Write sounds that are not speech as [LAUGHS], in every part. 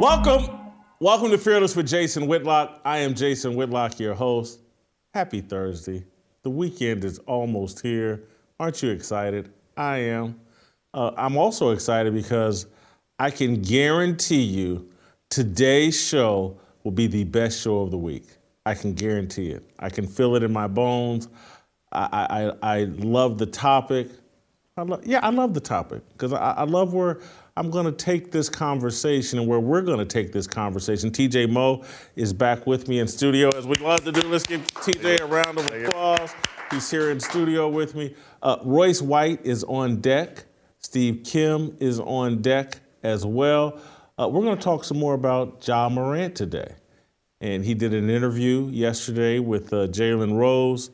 Welcome. Welcome to Fearless with Jason Whitlock. I am Jason Whitlock, your host. Happy Thursday. The weekend is almost here. Aren't you excited? I am. Uh, I'm also excited because I can guarantee you today's show will be the best show of the week. I can guarantee it. I can feel it in my bones. I, I, I love the topic. I yeah, I love the topic because I, I love where I'm going to take this conversation and where we're going to take this conversation. TJ Moe is back with me in studio as we love to do. Let's give TJ a round of applause. He's here in studio with me. Uh, Royce White is on deck. Steve Kim is on deck as well. Uh, we're going to talk some more about Ja Morant today. And he did an interview yesterday with uh, Jalen Rose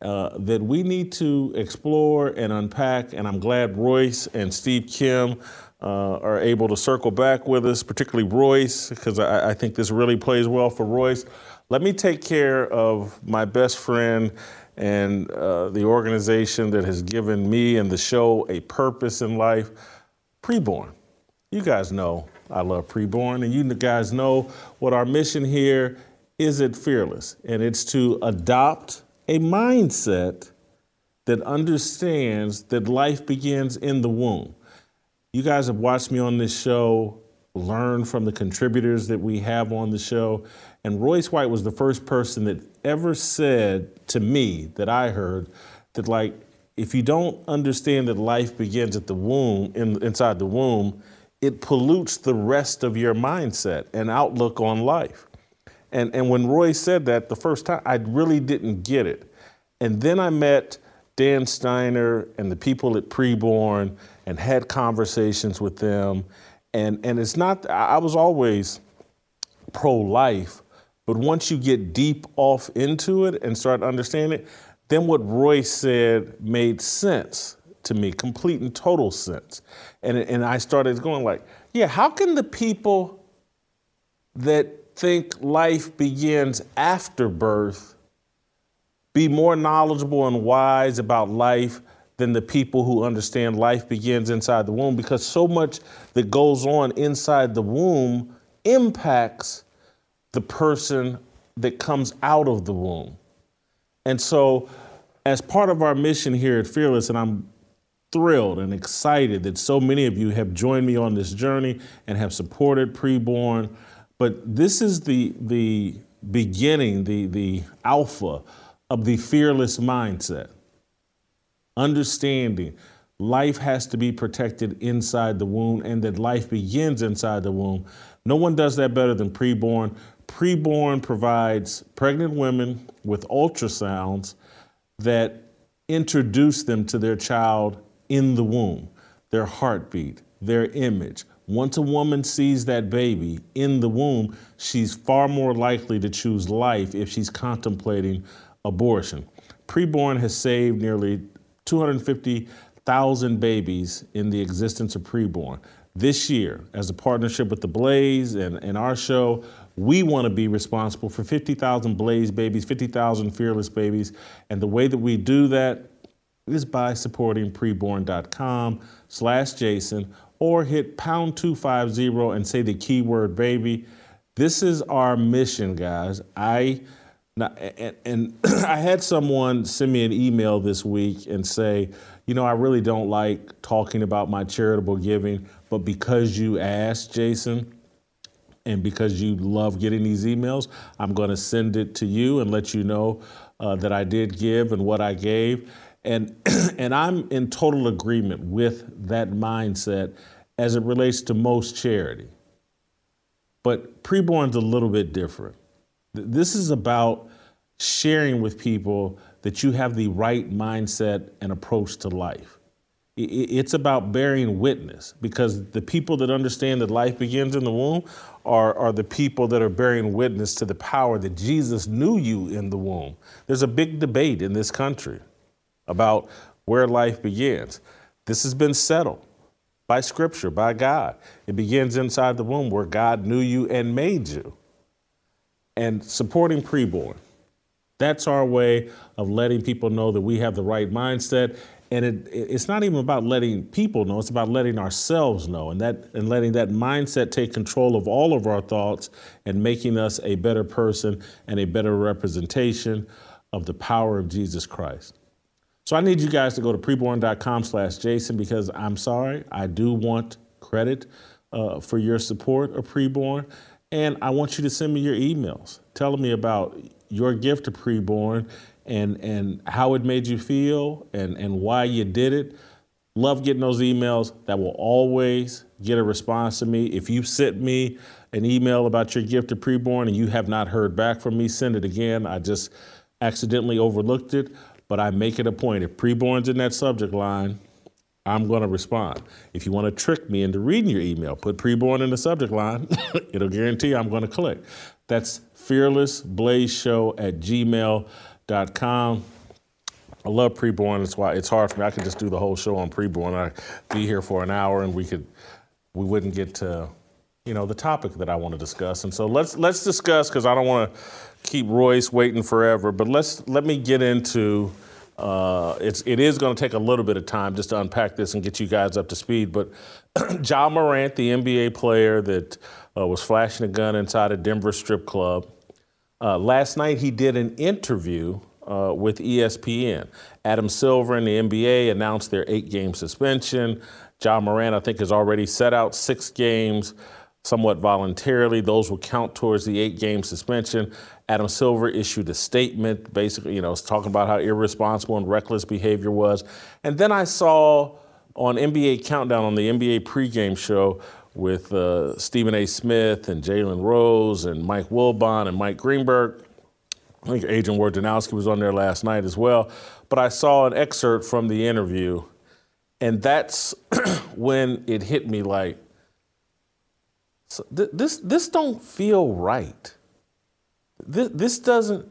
uh, that we need to explore and unpack. And I'm glad Royce and Steve Kim uh, are able to circle back with us, particularly Royce, because I, I, think this really plays well for Royce. Let me take care of my best friend and uh, the organization that has given me and the show a purpose in life, Preborn. You guys know I love Preborn, and you guys know what our mission here is at Fearless, and it's to adopt a mindset that understands that life begins in the womb. You guys have watched me on this show, learn from the contributors that we have on the show. And Royce White was the first person that ever said to me that I heard that, like, if you don't understand that life begins at the womb, in, inside the womb, it pollutes the rest of your mindset and outlook on life. And, and when Roy said that the first time, I really didn't get it. And then I met Dan Steiner and the people at Preborn and had conversations with them. And, and it's not, I was always pro life, but once you get deep off into it and start understanding it, then what Roy said made sense to me, complete and total sense. And, and I started going like, yeah, how can the people that think life begins after birth be more knowledgeable and wise about life than the people who understand life begins inside the womb because so much that goes on inside the womb impacts the person that comes out of the womb. And so, as part of our mission here at Fearless, and I'm thrilled and excited that so many of you have joined me on this journey and have supported preborn. But this is the, the beginning, the, the alpha of the fearless mindset. Understanding life has to be protected inside the womb and that life begins inside the womb. No one does that better than preborn. Preborn provides pregnant women with ultrasounds that introduce them to their child in the womb, their heartbeat, their image. Once a woman sees that baby in the womb, she's far more likely to choose life if she's contemplating abortion. Preborn has saved nearly 250,000 babies in the existence of preborn. This year, as a partnership with the Blaze and, and our show, we want to be responsible for 50,000 Blaze babies, 50,000 fearless babies. And the way that we do that is by supporting preborn.com slash Jason or hit pound 250 and say the keyword baby. This is our mission, guys. I now, and, and [CLEARS THROAT] I had someone send me an email this week and say, you know, I really don't like talking about my charitable giving, but because you asked, Jason, and because you love getting these emails, I'm going to send it to you and let you know uh, that I did give and what I gave. And, [CLEARS THROAT] and I'm in total agreement with that mindset as it relates to most charity. But preborn's a little bit different. This is about sharing with people that you have the right mindset and approach to life. It's about bearing witness because the people that understand that life begins in the womb are, are the people that are bearing witness to the power that Jesus knew you in the womb. There's a big debate in this country about where life begins. This has been settled by Scripture, by God. It begins inside the womb where God knew you and made you. And supporting preborn. That's our way of letting people know that we have the right mindset. And it, it's not even about letting people know, it's about letting ourselves know and, that, and letting that mindset take control of all of our thoughts and making us a better person and a better representation of the power of Jesus Christ. So I need you guys to go to preborn.com slash Jason because I'm sorry, I do want credit uh, for your support of preborn. And I want you to send me your emails telling me about your gift to preborn and, and how it made you feel and, and why you did it. Love getting those emails. That will always get a response to me. If you sent me an email about your gift to preborn and you have not heard back from me, send it again. I just accidentally overlooked it but I make it a point. If preborn's in that subject line, I'm going to respond. If you want to trick me into reading your email, put preborn in the subject line. [LAUGHS] It'll guarantee I'm going to click. That's fearlessblazeshow at gmail.com. I love preborn. That's why it's hard for me. I could just do the whole show on preborn. I'd be here for an hour and we could we wouldn't get to you know the topic that I want to discuss. And so let's let's discuss because I don't want to keep Royce waiting forever. But let's let me get into. Uh, it's it is going to take a little bit of time just to unpack this and get you guys up to speed. But [CLEARS THROAT] Ja Morant, the NBA player that uh, was flashing a gun inside a Denver strip club, uh, last night he did an interview uh, with ESPN. Adam Silver and the NBA announced their eight-game suspension. Ja Morant, I think, has already set out six games somewhat voluntarily. Those will count towards the eight game suspension. Adam Silver issued a statement, basically, you know, talking about how irresponsible and reckless behavior was. And then I saw on NBA Countdown on the NBA pregame show with uh, Stephen A. Smith and Jalen Rose and Mike Wilbon and Mike Greenberg. I think Adrian Wojnarowski was on there last night as well. But I saw an excerpt from the interview, and that's [CLEARS THROAT] when it hit me like, this this don't feel right. This doesn't.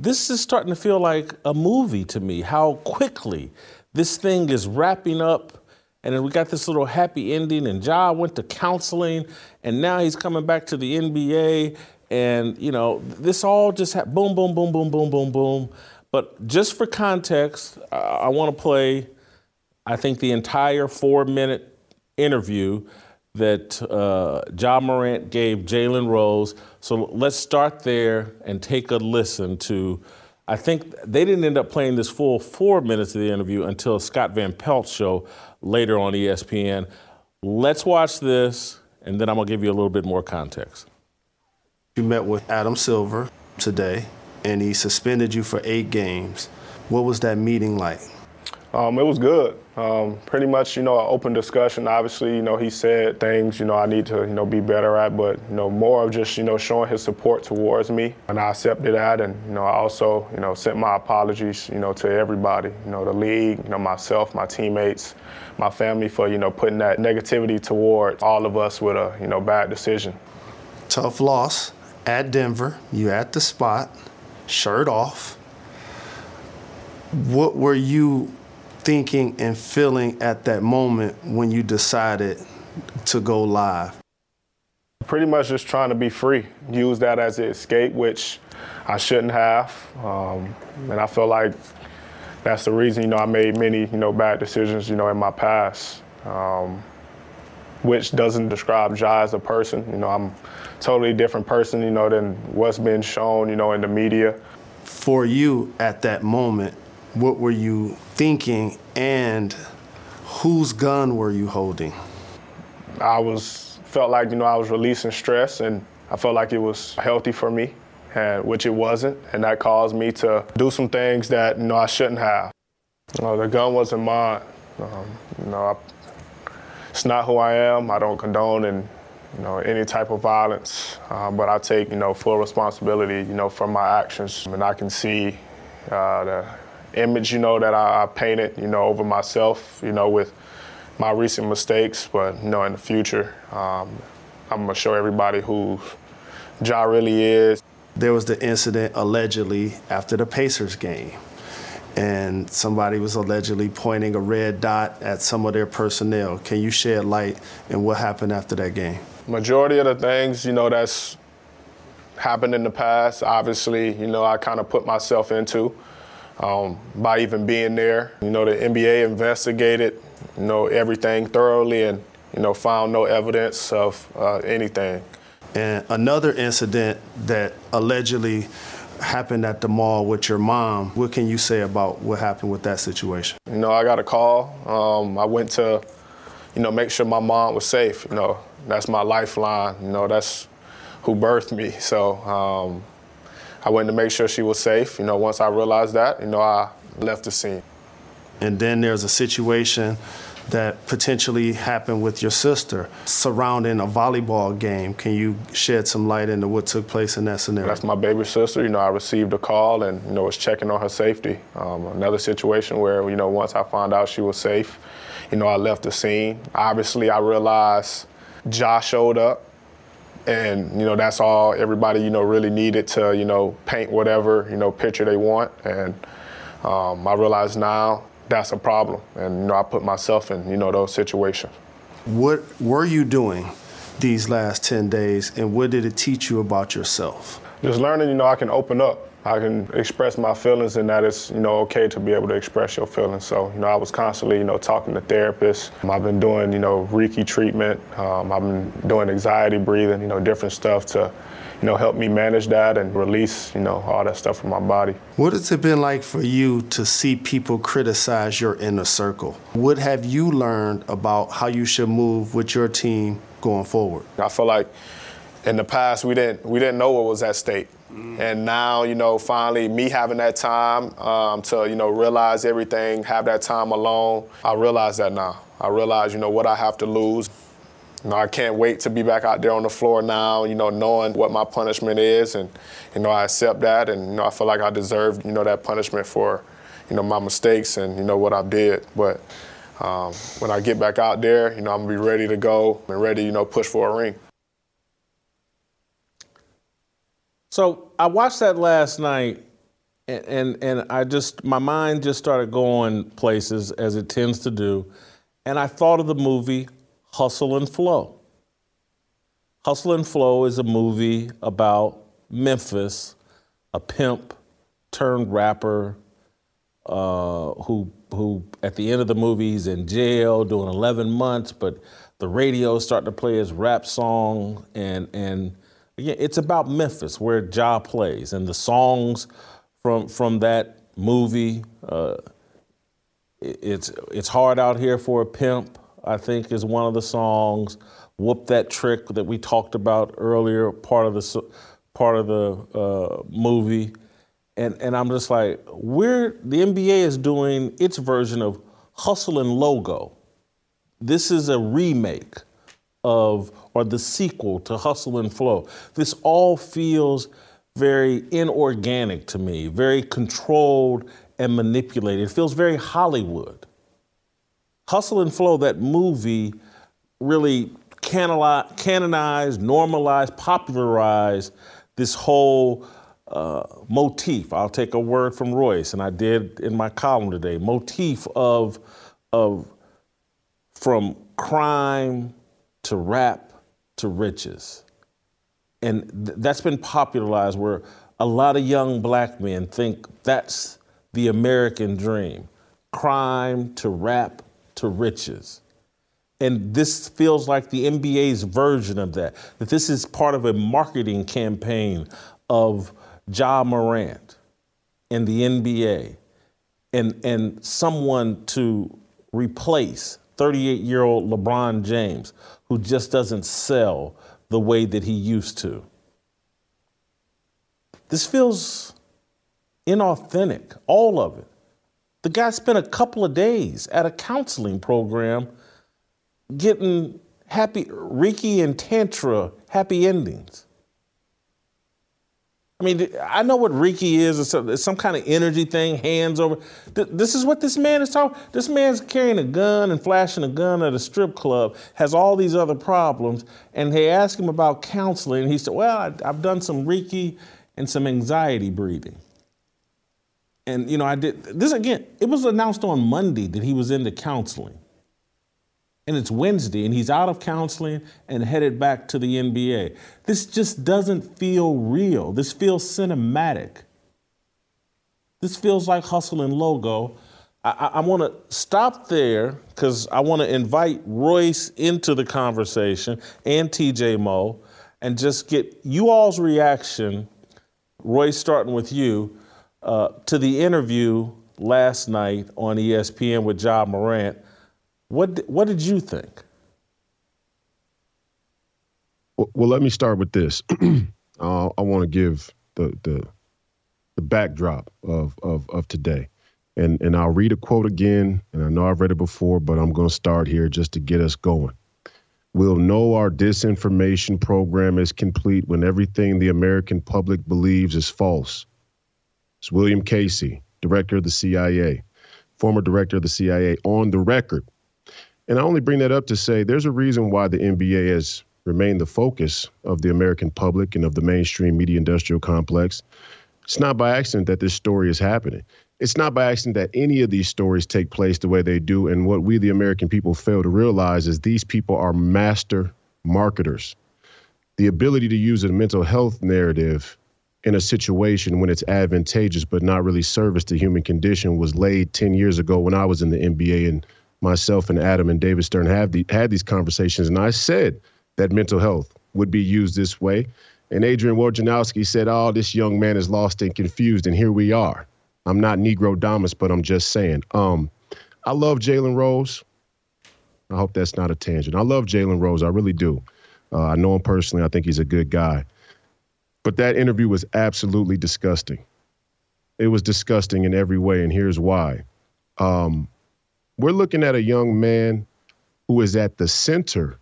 This is starting to feel like a movie to me. How quickly this thing is wrapping up, and then we got this little happy ending. And Ja went to counseling, and now he's coming back to the NBA. And you know, this all just ha- boom, boom, boom, boom, boom, boom, boom. But just for context, uh, I want to play. I think the entire four-minute interview that uh, Ja Morant gave Jalen Rose. So let's start there and take a listen to. I think they didn't end up playing this full four minutes of the interview until Scott Van Pelt's show later on ESPN. Let's watch this, and then I'm gonna give you a little bit more context. You met with Adam Silver today, and he suspended you for eight games. What was that meeting like? Um, it was good. Um, pretty much, you know, an open discussion. Obviously, you know, he said things, you know, I need to, you know, be better at, but, you know, more of just, you know, showing his support towards me. And I accepted that. And, you know, I also, you know, sent my apologies, you know, to everybody, you know, the league, you know, myself, my teammates, my family for, you know, putting that negativity toward all of us with a, you know, bad decision. Tough loss at Denver. You at the spot, shirt off. What were you thinking and feeling at that moment when you decided to go live? Pretty much just trying to be free, use that as an escape, which I shouldn't have. Um, and I feel like that's the reason, you know, I made many, you know, bad decisions, you know, in my past, um, which doesn't describe Ja as a person. You know, I'm a totally different person, you know, than what's been shown, you know, in the media. For you at that moment, what were you thinking and whose gun were you holding? I was felt like you know I was releasing stress and I felt like it was healthy for me, and which it wasn't, and that caused me to do some things that you know I shouldn't have. You know, the gun wasn't mine. Um, you know, I, it's not who I am. I don't condone and you know, any type of violence, uh, but I take, you know, full responsibility, you know, for my actions. And I can see uh, the image, you know, that I, I, painted, you know, over myself, you know, with my recent mistakes. But, you know, in the future, um, I'm going to show everybody who Ja really is. There was the incident allegedly after the Pacers game and somebody was allegedly pointing a red dot at some of their personnel. Can you shed light on what happened after that game? Majority of the things, you know, that's happened in the past, obviously, you know, I kind of put myself into um, by even being there. You know, the NBA investigated, you know, everything thoroughly and, you know, found no evidence of uh, anything. And another incident that allegedly happened at the mall with your mom. What can you say about what happened with that situation? You know, I got a call. Um, I went to, you know, make sure my mom was safe. You know, that's my lifeline. You know, that's who birthed me. So um, I went to make sure she was safe. You know, once I realized that, you know, I left the scene. And then there's a situation that potentially happened with your sister surrounding a volleyball game. Can you shed some light into what took place in that scenario? That's my baby sister. You know, I received a call and, you know, was checking on her safety. Um, another situation where, you know, once I found out she was safe, you know, I left the scene. Obviously, I realized Josh showed up. And, you know, that's all everybody, you know, really needed to, you know, paint whatever, you know, picture they want. And um, I realize now that's a problem. And you know, I put myself in you know those situations. What were you doing these last ten days, and what did it teach you about yourself? Just learning, you know, I can open up. I can express my feelings, and that it's you know okay to be able to express your feelings. So you know, I was constantly you know talking to therapists. I've been doing you know Reiki treatment. Um, I've been doing anxiety breathing. You know, different stuff to you know, help me manage that and release, you know, all that stuff from my body. What has it been like for you to see people criticize your inner circle? What have you learned about how you should move with your team going forward? I feel like in the past we didn't we didn't know what was at stake. Mm. And now, you know, finally, me having that time um, to, you know, realize everything, have that time alone, I realize that now. I realize, you know, what I have to lose. You know, I can't wait to be back out there on the floor now, you know, knowing what my punishment is. And, you know, I accept that. And, you know, I feel like I deserve, you know, that punishment for, you know, my mistakes and, you know, what I did. But um, when I get back out there, you know, I'm going to be ready to go and ready, you know, push for a ring. So I watched that last night. And, and, and I just, my mind just started going places as it tends to do. And I thought of the movie Hustle and Flow. Hustle and Flow is a movie about Memphis, a pimp turned rapper uh, who who at the end of the movie he's in jail doing 11 months, but the radio starting to play his rap song and and again it's about Memphis where Ja plays and the songs from from that movie. Uh, it's it's hard out here for a pimp. I think, is one of the songs. Whoop that trick that we talked about earlier, part of the part of the uh, movie, and and I'm just like, we're the NBA is doing its version of Hustle and Logo. This is a remake of or the sequel to Hustle and Flow. This all feels very inorganic to me, very controlled and manipulated. It feels very Hollywood. Hustle and Flow, that movie, really canonized, normalized, popularized this whole uh, motif. I'll take a word from Royce, and I did in my column today. Motif of of from crime to rap to riches, and th- that's been popularized where a lot of young black men think that's the American dream: crime to rap to riches. And this feels like the NBA's version of that, that this is part of a marketing campaign of Ja Morant and the NBA and, and someone to replace 38 year old LeBron James, who just doesn't sell the way that he used to. This feels inauthentic, all of it. The guy spent a couple of days at a counseling program getting happy Ricky and Tantra happy endings. I mean, I know what Ricky is. It's, some, some kind of energy thing, hands over. This is what this man is talking. This man's carrying a gun and flashing a gun at a strip club, has all these other problems, and they ask him about counseling. And he said, Well, I, I've done some Reiki and some anxiety breathing. And, you know, I did this again. It was announced on Monday that he was into counseling and it's Wednesday, and he's out of counseling and headed back to the NBA. This just doesn't feel real. This feels cinematic. This feels like hustle and logo. I, I, I want to stop there because I want to invite Royce into the conversation and TJ Moe and just get you all's reaction, Royce, starting with you, uh, to the interview last night on ESPN with Ja Morant what what did you think? Well, well let me start with this. [CLEARS THROAT] uh, I want to give the the the backdrop of of of today. And and I'll read a quote again, and I know I've read it before, but I'm going to start here just to get us going. We'll know our disinformation program is complete when everything the American public believes is false. It's William Casey, director of the CIA, former director of the CIA, on the record and I only bring that up to say there's a reason why the NBA has remained the focus of the American public and of the mainstream media industrial complex. It's not by accident that this story is happening. It's not by accident that any of these stories take place the way they do. And what we, the American people, fail to realize is these people are master marketers. The ability to use a mental health narrative in a situation when it's advantageous but not really service the human condition was laid 10 years ago when I was in the NBA and myself and Adam and David Stern have the, had these conversations, and I said that mental health would be used this way. And Adrian Wojnarowski said, "Oh, this young man is lost and confused," and here we are. I'm not Negrodamus, but I'm just saying. Um, I love Jalen Rose. I hope that's not a tangent. I love Jalen Rose. I really do. Uh, I know him personally. I think he's a good guy. But that interview was absolutely disgusting. It was disgusting in every way, and here's why. Um, we're looking at a young man who is at the center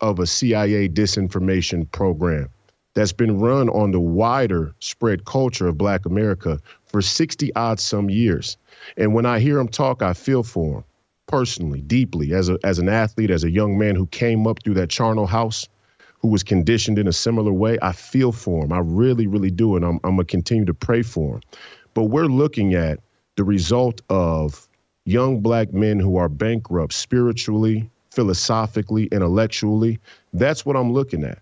of a CIA disinformation program that's been run on the wider spread culture of black America for 60 odd some years. And when I hear him talk, I feel for him personally, deeply, as, a, as an athlete, as a young man who came up through that charnel house, who was conditioned in a similar way. I feel for him. I really, really do. And I'm, I'm going to continue to pray for him. But we're looking at the result of young black men who are bankrupt spiritually, philosophically, intellectually. That's what I'm looking at.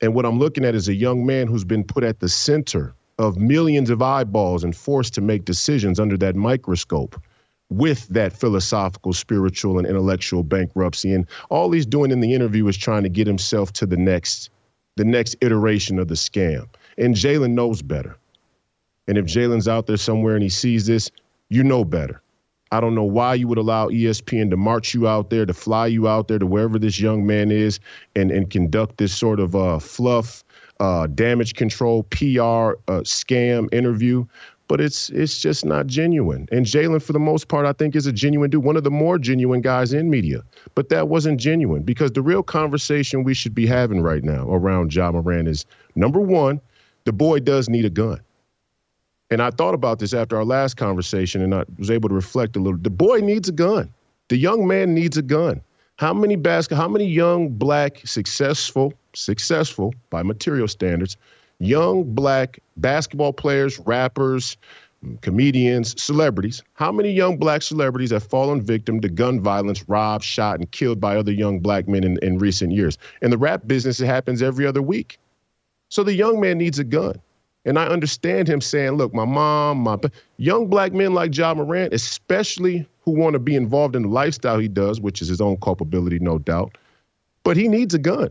And what I'm looking at is a young man who's been put at the center of millions of eyeballs and forced to make decisions under that microscope with that philosophical, spiritual, and intellectual bankruptcy. And all he's doing in the interview is trying to get himself to the next, the next iteration of the scam. And Jalen knows better. And if Jalen's out there somewhere and he sees this, you know better. I don't know why you would allow ESPN to march you out there, to fly you out there to wherever this young man is, and and conduct this sort of uh, fluff, uh, damage control, PR uh, scam interview. But it's it's just not genuine. And Jalen, for the most part, I think is a genuine dude, one of the more genuine guys in media. But that wasn't genuine because the real conversation we should be having right now around Ja Morant is number one, the boy does need a gun. And I thought about this after our last conversation and I was able to reflect a little. The boy needs a gun. The young man needs a gun. How many basket how many young black successful successful by material standards young black basketball players, rappers, comedians, celebrities, how many young black celebrities have fallen victim to gun violence, robbed, shot, and killed by other young black men in, in recent years? In the rap business, it happens every other week. So the young man needs a gun. And I understand him saying, look, my mom, my young black men like Ja Morant, especially who want to be involved in the lifestyle he does, which is his own culpability, no doubt, but he needs a gun.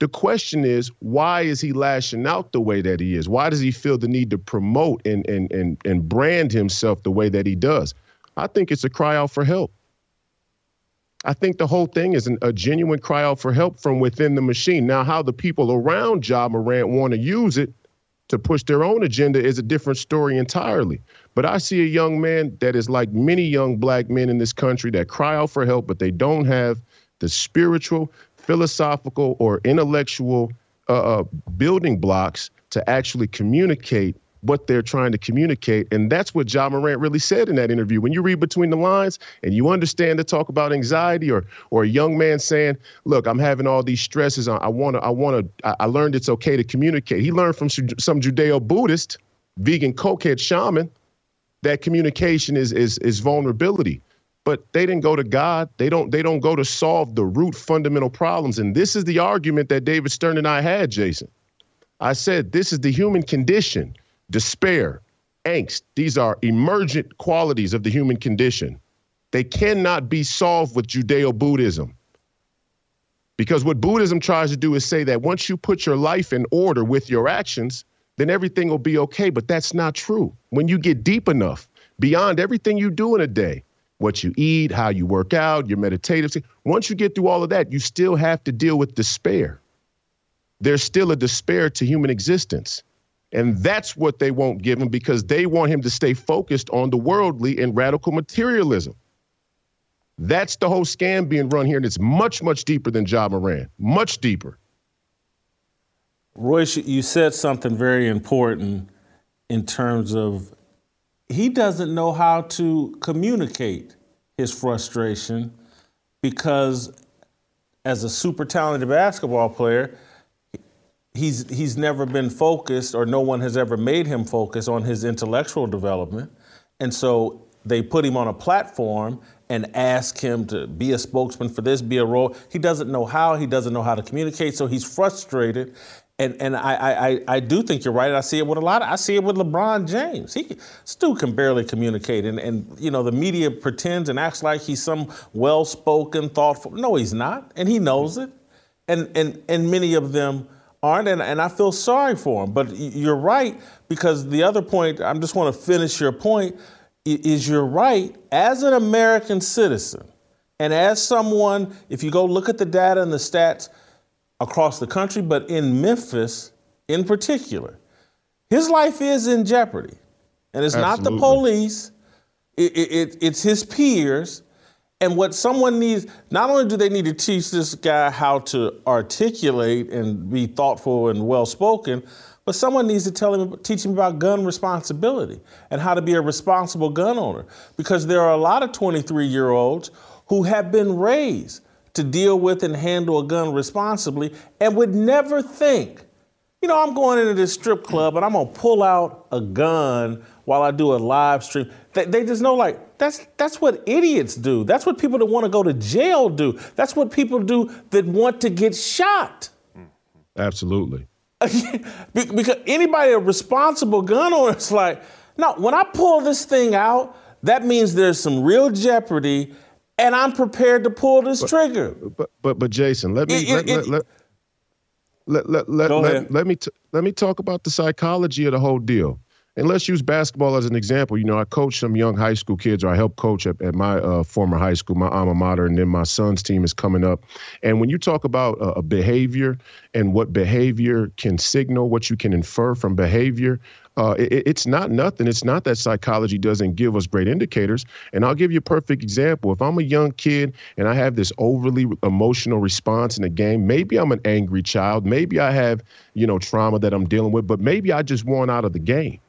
The question is, why is he lashing out the way that he is? Why does he feel the need to promote and, and, and, and brand himself the way that he does? I think it's a cry out for help. I think the whole thing is an, a genuine cry out for help from within the machine. Now, how the people around Ja Morant want to use it to push their own agenda is a different story entirely. But I see a young man that is like many young black men in this country that cry out for help, but they don't have the spiritual, philosophical or intellectual uh, uh, building blocks to actually communicate what they're trying to communicate. And that's what Ja Morant really said in that interview. When you read between the lines and you understand the talk about anxiety or or a young man saying, look, I'm having all these stresses. I want to, I want to, I learned it's okay to communicate. He learned from some Judeo-Buddhist vegan cokehead shaman that communication is is is vulnerability but they didn't go to God. They don't they don't go to solve the root fundamental problems. And this is the argument that David Stern and I had, Jason. I said this is the human condition, despair, angst. These are emergent qualities of the human condition. They cannot be solved with Judeo-Buddhism. Because what Buddhism tries to do is say that once you put your life in order with your actions, then everything will be okay. But that's not true. When you get deep enough, beyond everything you do in a day, what you eat, how you work out, your meditative. Once you get through all of that, you still have to deal with despair. There's still a despair to human existence. And that's what they won't give him because they want him to stay focused on the worldly and radical materialism. That's the whole scam being run here, and it's much, much deeper than Ja Morant, much deeper. Royce, you said something very important in terms of he doesn't know how to communicate his frustration because as a super talented basketball player, he's he's never been focused or no one has ever made him focus on his intellectual development. And so they put him on a platform and ask him to be a spokesman for this, be a role. He doesn't know how, he doesn't know how to communicate, so he's frustrated and and I, I I do think you're right. I see it with a lot. Of, I see it with LeBron James. He still can barely communicate, and and you know the media pretends and acts like he's some well-spoken, thoughtful. No, he's not, and he knows it. And and and many of them aren't, and, and I feel sorry for him. But you're right because the other point. I just want to finish your point. Is you're right as an American citizen, and as someone, if you go look at the data and the stats across the country, but in Memphis in particular, his life is in jeopardy. And it's Absolutely. not the police, it, it, it's his peers. And what someone needs, not only do they need to teach this guy how to articulate and be thoughtful and well spoken, but someone needs to tell him, teach him about gun responsibility and how to be a responsible gun owner. Because there are a lot of 23 year olds who have been raised to deal with and handle a gun responsibly and would never think, you know, I'm going into this strip club and I'm gonna pull out a gun while I do a live stream. They, they just know like that's that's what idiots do. That's what people that want to go to jail do. That's what people do that want to get shot. Absolutely. [LAUGHS] because anybody a responsible gun owner is like, no, when I pull this thing out, that means there's some real jeopardy and I'm prepared to pull this but, trigger. But but but Jason, let me it, let, it, let, let, let, let, let, let, me t- let me talk about the psychology of the whole deal. And let's use basketball as an example. You know, I coach some young high school kids, or I help coach at, at my uh, former high school, my alma mater, and then my son's team is coming up. And when you talk about uh, a behavior and what behavior can signal, what you can infer from behavior, uh, it, it's not nothing. It's not that psychology doesn't give us great indicators. And I'll give you a perfect example. If I'm a young kid and I have this overly emotional response in a game, maybe I'm an angry child. Maybe I have, you know, trauma that I'm dealing with, but maybe I just want out of the game.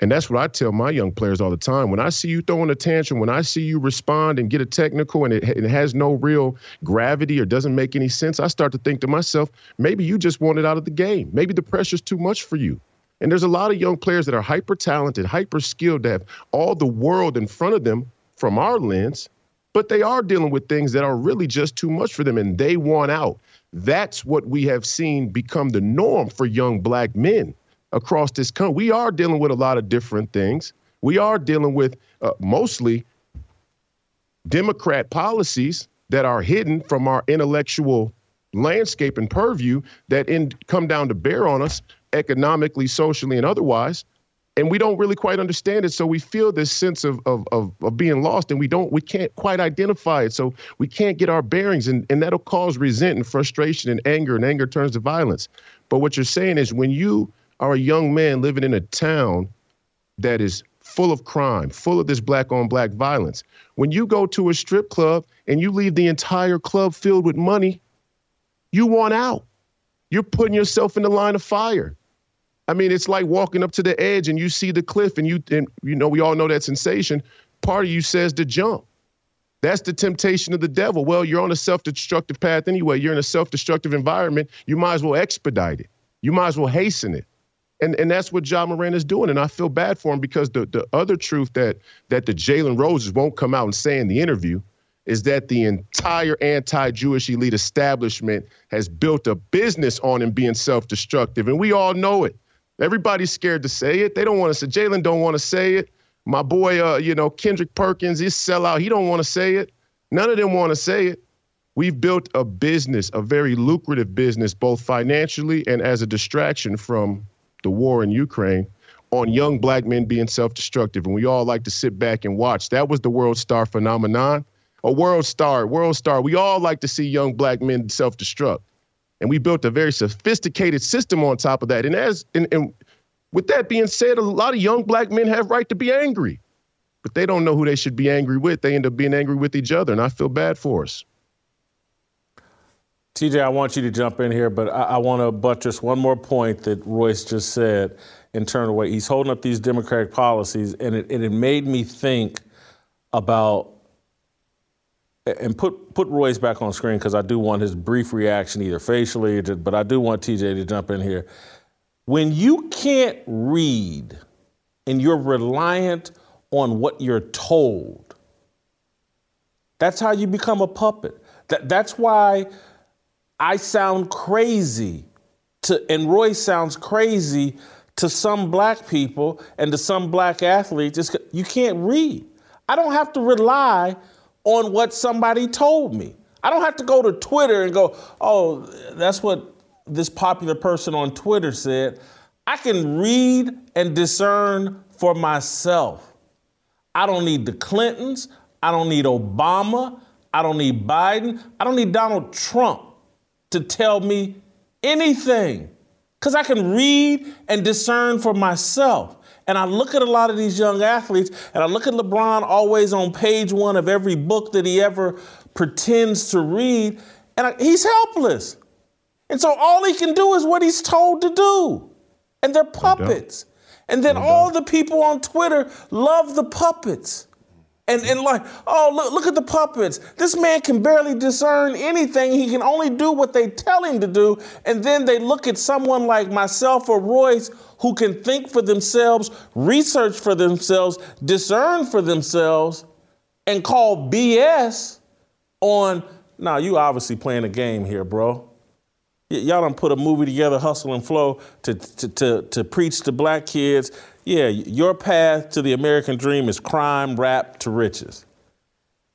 And that's what I tell my young players all the time. When I see you throwing a tantrum, when I see you respond and get a technical and it, it, has no real gravity or doesn't make any sense, I start to think to myself, maybe you just want it out of the game. Maybe the pressure's too much for you. And there's a lot of young players that are hyper talented, hyper skilled, that have all the world in front of them from our lens, but they are dealing with things that are really just too much for them and they want out. That's what we have seen become the norm for young black men across this country. We are dealing with a lot of different things. We are dealing with uh, mostly Democrat policies that are hidden from our intellectual landscape and purview that in, come down to bear on us economically, socially, and otherwise. And we don't really quite understand it. So we feel this sense of, of, of, of, being lost and we don't, we can't quite identify it. So we can't get our bearings and, and that'll cause resentment frustration and anger and anger turns to violence. But what you're saying is when you are a young man living in a town that is full of crime, full of this black on black violence, when you go to a strip club and you leave the entire club filled with money You want out. You're putting yourself in the line of fire. I mean, it's like walking up to the edge and you see the cliff and you and you know we all know that sensation. Part of you says to jump. That's the temptation of the devil. Well, you're on a self-destructive path anyway. You're in a self-destructive environment. You might as well expedite it. You might as well hasten it. And and that's what Ja Morant is doing. And I feel bad for him because the the other truth that that the Jalen Roses won't come out and say in the interview is that the entire anti-Jewish elite establishment has built a business on him being self-destructive, and we all know it. Everybody's scared to say it. They don't want to say. Jalen don't want to say it. My boy, uh, you know, Kendrick Perkins, he's sellout. He don't want to say it. None of them want to say it. We've built a business, a very lucrative business, both financially and as a distraction from the war in Ukraine, on young black men being self-destructive. And we all like to sit back and watch. That was the world star phenomenon. A world star, world star. We all like to see young black men self-destruct. And we built a very sophisticated system on top of that. And as and, and with that being said, a lot of young black men have right to be angry, but they don't know who they should be angry with. They end up being angry with each other, and I feel bad for us. TJ, I want you to jump in here, but I, I want to buttress one more point that Royce just said in terms away. he's holding up these democratic policies, and it, and it made me think about and put put Royce back on screen because I do want his brief reaction, either facially, to, but I do want TJ to jump in here. When you can't read and you're reliant on what you're told, that's how you become a puppet. That, that's why I sound crazy to, and Roy sounds crazy to some black people and to some black athletes. It's, you can't read. I don't have to rely on what somebody told me. I don't have to go to Twitter and go, oh, that's what this popular person on Twitter said. I can read and discern for myself. I don't need the Clintons. I don't need Obama. I don't need Biden. I don't need Donald Trump to tell me anything because I can read and discern for myself. And I look at a lot of these young athletes, and I look at LeBron always on page one of every book that he ever pretends to read, and I, he's helpless. And so all he can do is what he's told to do. And they're puppets. And then all the people on Twitter love the puppets. And, and like, oh, look, look at the puppets. This man can barely discern anything. He can only do what they tell him to do. And then they look at someone like myself or Royce who can think for themselves, research for themselves, discern for themselves, and call BS on, now you obviously playing a game here, bro. Y'all done put a movie together, Hustle and Flow, to, to, to, to preach to black kids yeah, your path to the American dream is crime rap to riches.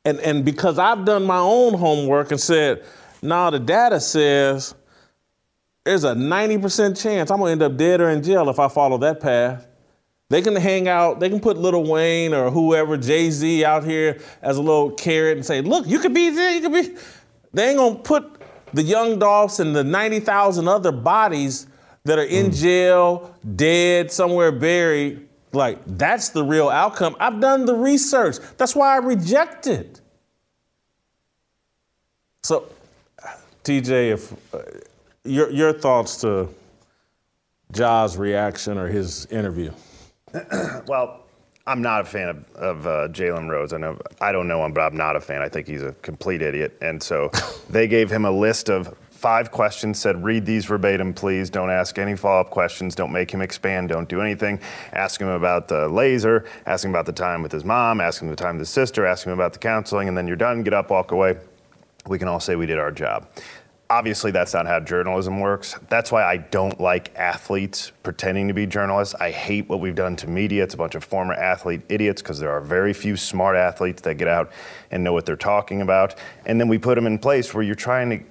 And, and because I've done my own homework and said, now nah, the data says there's a 90% chance I'm gonna end up dead or in jail if I follow that path. They can hang out, they can put Lil Wayne or whoever, Jay Z out here as a little carrot and say, look, you could be there, you could be. They ain't gonna put the Young Dolphs and the 90,000 other bodies that are in mm. jail, dead, somewhere buried. Like, that's the real outcome. I've done the research. That's why I reject it. So, TJ, if uh, your, your thoughts to Ja's reaction or his interview? [CLEARS THROAT] well, I'm not a fan of, of uh, Jalen Rose. I know I don't know him, but I'm not a fan. I think he's a complete idiot. And so [LAUGHS] they gave him a list of five questions, said, read these verbatim, please. Don't ask any follow up questions. Don't make him expand. Don't do anything. Ask him about the laser. Ask him about the time with his mom. Ask him the time with his sister. Ask him about the counseling. And then you're done. Get up, walk away. We can all say we did our job. Obviously, that's not how journalism works. That's why I don't like athletes pretending to be journalists. I hate what we've done to media. It's a bunch of former athlete idiots because there are very few smart athletes that get out and know what they're talking about. And then we put them in place where you're trying to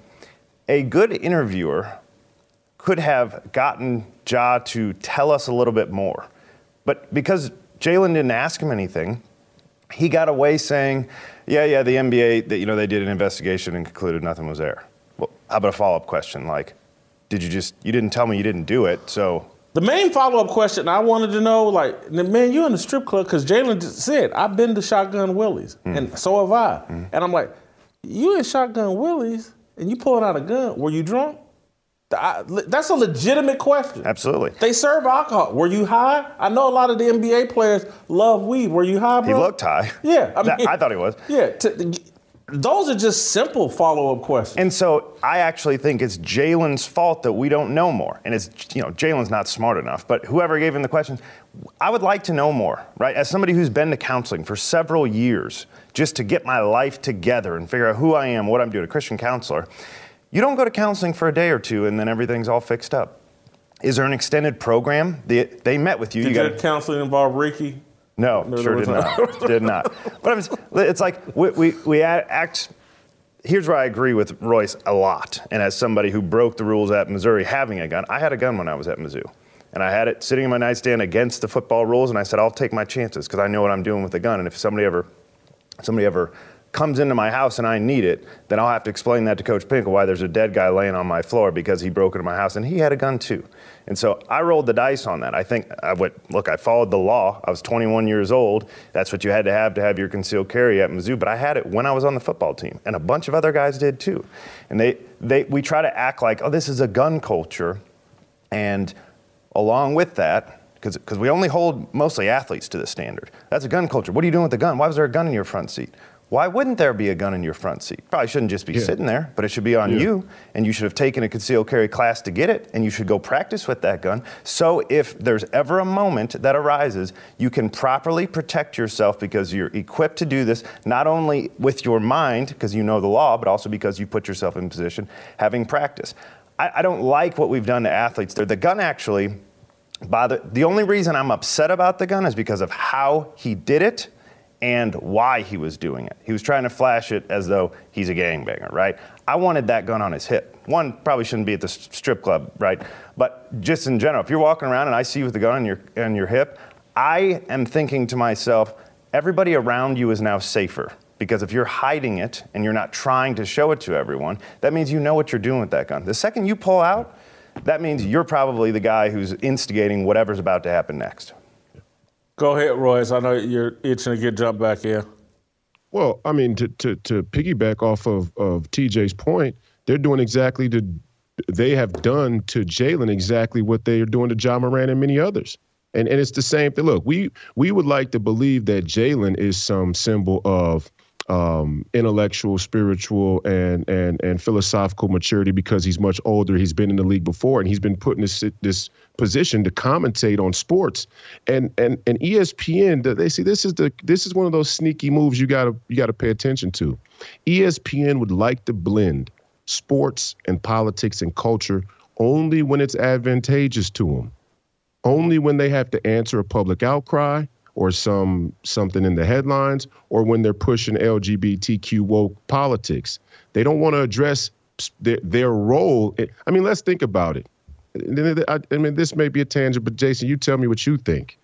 a good interviewer could have gotten Ja to tell us a little bit more. But because Jalen didn't ask him anything, he got away saying, yeah, yeah, the NBA, that, you know, they did an investigation and concluded nothing was there. How about a follow-up question like, did you just, you didn't tell me you didn't do it, so. The main follow-up question I wanted to know, like, man, you in the strip club, because Jalen said, I've been to Shotgun Willie's, mm. and so have I. Mm. And I'm like, you in Shotgun Willie's? and you pulling out a gun, were you drunk? I, that's a legitimate question. Absolutely. They serve alcohol. Were you high? I know a lot of the NBA players love weed. Were you high, bro? He looked high. Yeah, I, [LAUGHS] mean, I thought he was. Yeah. To, those are just simple follow-up questions. And so I actually think it's Jalen's fault that we don't know more. And it's you know Jalen's not smart enough, but whoever gave him the questions, I would like to know more, right? As somebody who's been to counseling for several years, just to get my life together and figure out who I am, what I'm doing, a Christian counselor. You don't go to counseling for a day or two and then everything's all fixed up. Is there an extended program? They, they met with you. Did you your counseling involve Reiki? No, no sure did not. [LAUGHS] did not. But it's like we, we, we act. Here's where I agree with Royce a lot. And as somebody who broke the rules at Missouri having a gun, I had a gun when I was at Mizzou. And I had it sitting in my nightstand against the football rules, and I said, I'll take my chances because I know what I'm doing with the gun. And if somebody ever, somebody ever comes into my house and I need it, then I'll have to explain that to Coach Pinkel why there's a dead guy laying on my floor because he broke into my house and he had a gun too. And so I rolled the dice on that. I think I went, look, I followed the law. I was 21 years old. That's what you had to have to have your concealed carry at Mizzou. But I had it when I was on the football team, and a bunch of other guys did too. And they, they, we try to act like, oh, this is a gun culture, and along with that, because we only hold mostly athletes to the standard. That's a gun culture. What are you doing with the gun? Why was there a gun in your front seat? Why wouldn't there be a gun in your front seat? Probably shouldn't just be yeah. sitting there, but it should be on yeah. you, and you should have taken a concealed carry class to get it, and you should go practice with that gun. So if there's ever a moment that arises, you can properly protect yourself because you're equipped to do this, not only with your mind, because you know the law, but also because you put yourself in position having practice. I, I don't like what we've done to athletes there. The gun actually, bother, the only reason I'm upset about the gun is because of how he did it and why he was doing it. He was trying to flash it as though he's a gangbanger, right? I wanted that gun on his hip. One probably shouldn't be at the strip club, right? But just in general, if you're walking around and I see you with the gun on your on your hip, I am thinking to myself, everybody around you is now safer. Because if you're hiding it and you're not trying to show it to everyone, that means you know what you're doing with that gun. The second you pull out, that means you're probably the guy who's instigating whatever's about to happen next. Go ahead, Royce. I know you're itching to get jumped back in. Well, I mean, to to to piggyback off of of TJ's point, they're doing exactly the they have done to Jalen exactly what they are doing to Ja Morant and many others. And and it's the same thing. Look, we we would like to believe that Jalen is some symbol of um, intellectual, spiritual, and and and philosophical maturity because he's much older. He's been in the league before, and he's been put in this this position to commentate on sports. And and and ESPN, they see this is the this is one of those sneaky moves you gotta you gotta pay attention to. ESPN would like to blend sports and politics and culture only when it's advantageous to them. Only when they have to answer a public outcry or some something in the headlines or when they're pushing LGBTQ woke politics. They don't want to address their, their role. Eh, I mean, let's think about it. I mean, this may be a tangent, but Jason, you tell me what you think.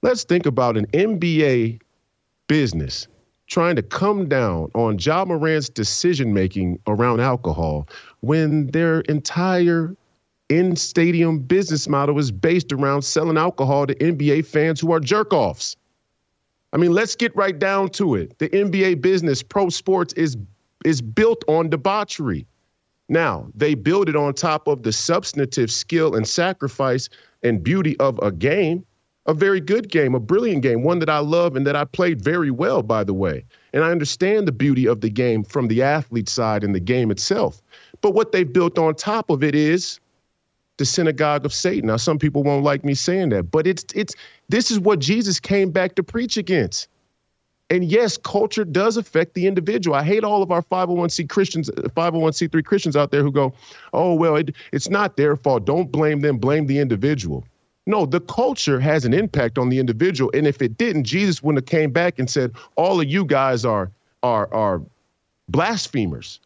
Let's think about an NBA business trying to come down on Ja Morant's decision making around alcohol when their entire in stadium business model is based around selling alcohol to NBA fans who are jerk offs. I mean, let's get right down to it. The NBA business, pro sports, is is built on debauchery. Now, they build it on top of the substantive skill and sacrifice and beauty of a game, a very good game, a brilliant game, one that I love and that I played very well, by the way. And I understand the beauty of the game from the athlete side and the game itself. But what they've built on top of it is the synagogue of Satan. Now, some people won't like me saying that, but it's it's this is what Jesus came back to preach against. And yes, culture does affect the individual. I hate all of our 501c Christians, 501c3 Christians out there who go, "Oh well, it, it's not their fault. Don't blame them. Blame the individual." No, the culture has an impact on the individual, and if it didn't, Jesus wouldn't have came back and said, "All of you guys are are are blasphemers."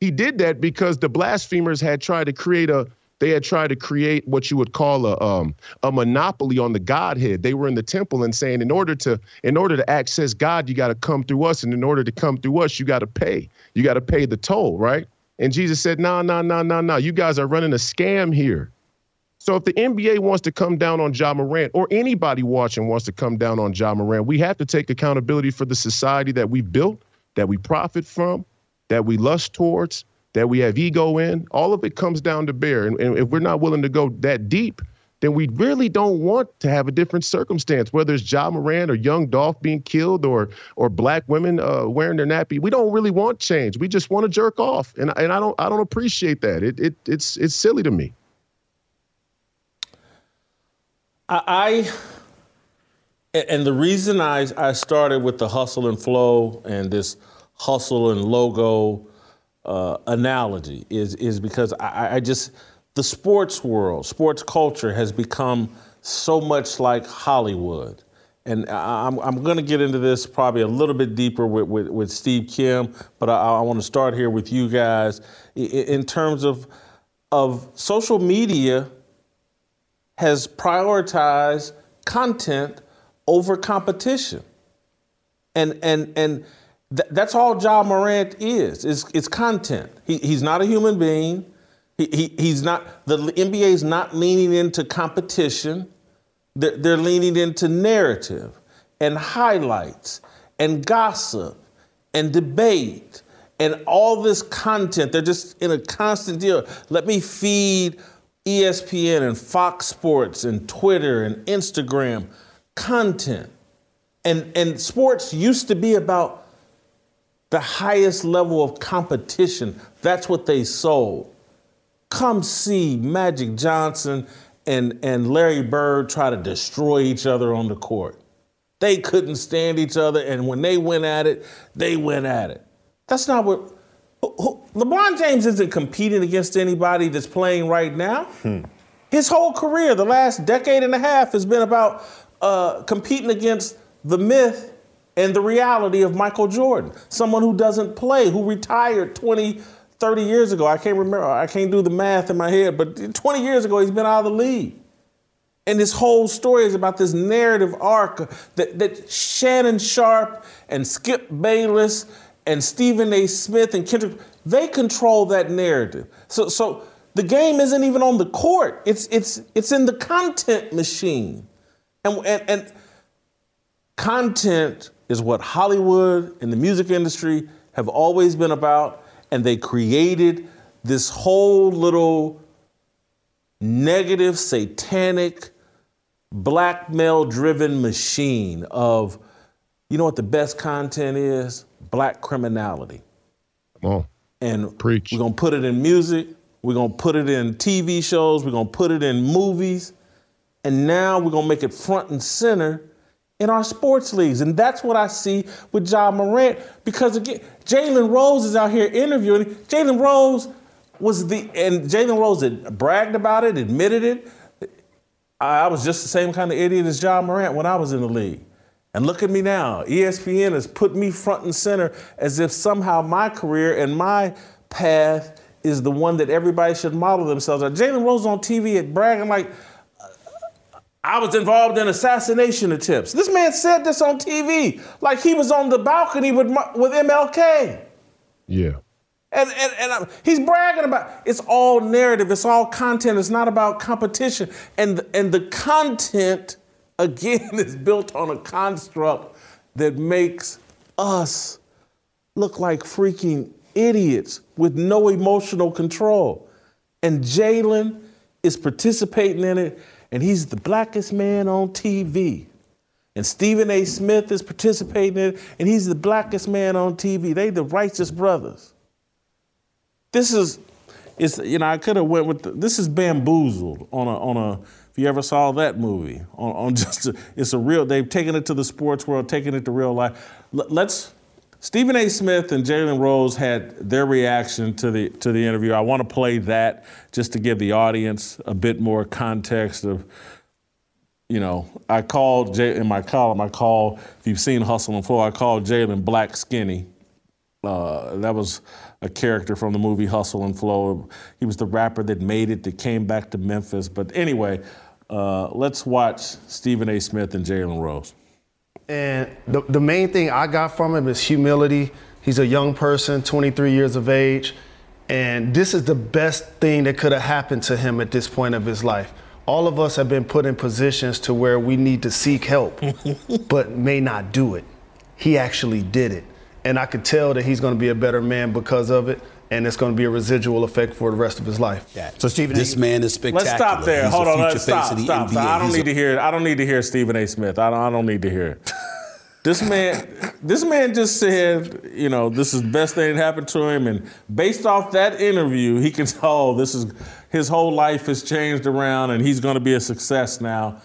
He did that because the blasphemers had tried to create a they had tried to create what you would call a um, a monopoly on the Godhead. They were in the temple and saying, in order to in order to access God, you got to come through us, and in order to come through us, you got to pay. You got to pay the toll, right? And Jesus said, No, no, no, no, no. You guys are running a scam here. So if the NBA wants to come down on Ja Morant, or anybody watching wants to come down on Ja Morant, we have to take accountability for the society that we built, that we profit from, that we lust towards, that we have ego in, all of it comes down to bear. And, and if we're not willing to go that deep, then we really don't want to have a different circumstance, whether it's Ja Morant or Young Dolph being killed or or black women uh, wearing their nappy. We don't really want change. We just want to jerk off, and and I don't I don't appreciate that. It it it's it's silly to me. I, and the reason I I started with the hustle and flow and this hustle and logo uh, analogy is is because I, I just the sports world, sports culture has become so much like Hollywood. And I'm, I'm going to get into this probably a little bit deeper with, with, with Steve Kim, but I, I want to start here with you guys in terms of, of social media has prioritized content over competition. And, and, and th- that's all Ja Morant is, It's, is content. He, he's not a human being. He, he, he's not, the NBA is not leaning into competition. They're, they're leaning into narrative and highlights and gossip and debate and all this content. They're just in a constant deal. Let me feed ESPN and Fox Sports and Twitter and Instagram content. And, and sports used to be about the highest level of competition. That's what they sold. Come see Magic Johnson and, and Larry Bird try to destroy each other on the court. They couldn't stand each other, and when they went at it, they went at it. That's not what. LeBron James isn't competing against anybody that's playing right now. Hmm. His whole career, the last decade and a half, has been about uh, competing against the myth and the reality of Michael Jordan, someone who doesn't play, who retired 20 30 years ago. I can't remember, I can't do the math in my head, but 20 years ago, he's been out of the league. And this whole story is about this narrative arc that, that Shannon Sharpe and Skip Bayless and Stephen A. Smith and Kendrick, they control that narrative. So, so the game isn't even on the court. It's, it's, it's in the content machine. And, and, and content is what Hollywood and the music industry have always been about and they created this whole little negative, satanic, blackmail driven machine of, you know what the best content is? Black criminality. Come on. And Preach. we're gonna put it in music, we're gonna put it in TV shows, we're gonna put it in movies, and now we're gonna make it front and center in our sports leagues. And that's what I see with Ja Morant. Because again, Jalen Rose is out here interviewing. Jalen Rose was the, and Jalen Rose had bragged about it, admitted it. I was just the same kind of idiot as Ja Morant when I was in the league. And look at me now. ESPN has put me front and center as if somehow my career and my path is the one that everybody should model themselves on. Jalen Rose on TV at bragging like, I was involved in assassination attempts. This man said this on TV, like he was on the balcony with with MLK. Yeah. And, and, and uh, he's bragging about it's all narrative, it's all content, it's not about competition. And, and the content, again, [LAUGHS] is built on a construct that makes us look like freaking idiots with no emotional control. And Jalen is participating in it and he's the blackest man on TV. And Stephen A. Smith is participating in it, and he's the blackest man on TV. They the righteous brothers. This is, it's you know I could have went with the, this is bamboozled on a on a. If you ever saw that movie on, on [LAUGHS] just a, it's a real they've taken it to the sports world, taken it to real life. L- let's Stephen A. Smith and Jalen Rose had their reaction to the to the interview. I want to play that just to give the audience a bit more context of, you know, I called Jay in my column. I called if you've seen Hustle and Flow, I called Jalen Black Skinny. Uh, that was a character from the movie Hustle and Flow. He was the rapper that made it, that came back to Memphis. But anyway, uh, let's watch Stephen A. Smith and Jalen Rose. And the, the main thing I got from him is humility. He's a young person, 23 years of age. And this is the best thing that could have happened to him at this point of his life. All of us have been put in positions to where we need to seek help, [LAUGHS] but may not do it. He actually did it. and I could tell that he's going to be a better man because of it. And it's going to be a residual effect for the rest of his life. Yeah. So Stephen, this man is spectacular. Let's stop there. He's Hold on. Let's stop. Stop. NBA. stop. I don't He's need a- to hear. I don't need to hear Stephen A. Smith. I don't. I don't need to hear it. [LAUGHS] This man, this man just said, you know, this is the best thing that happened to him, and based off that interview, he can [LAUGHS] tell oh, this is his whole life has changed around, and he's going to be a success now.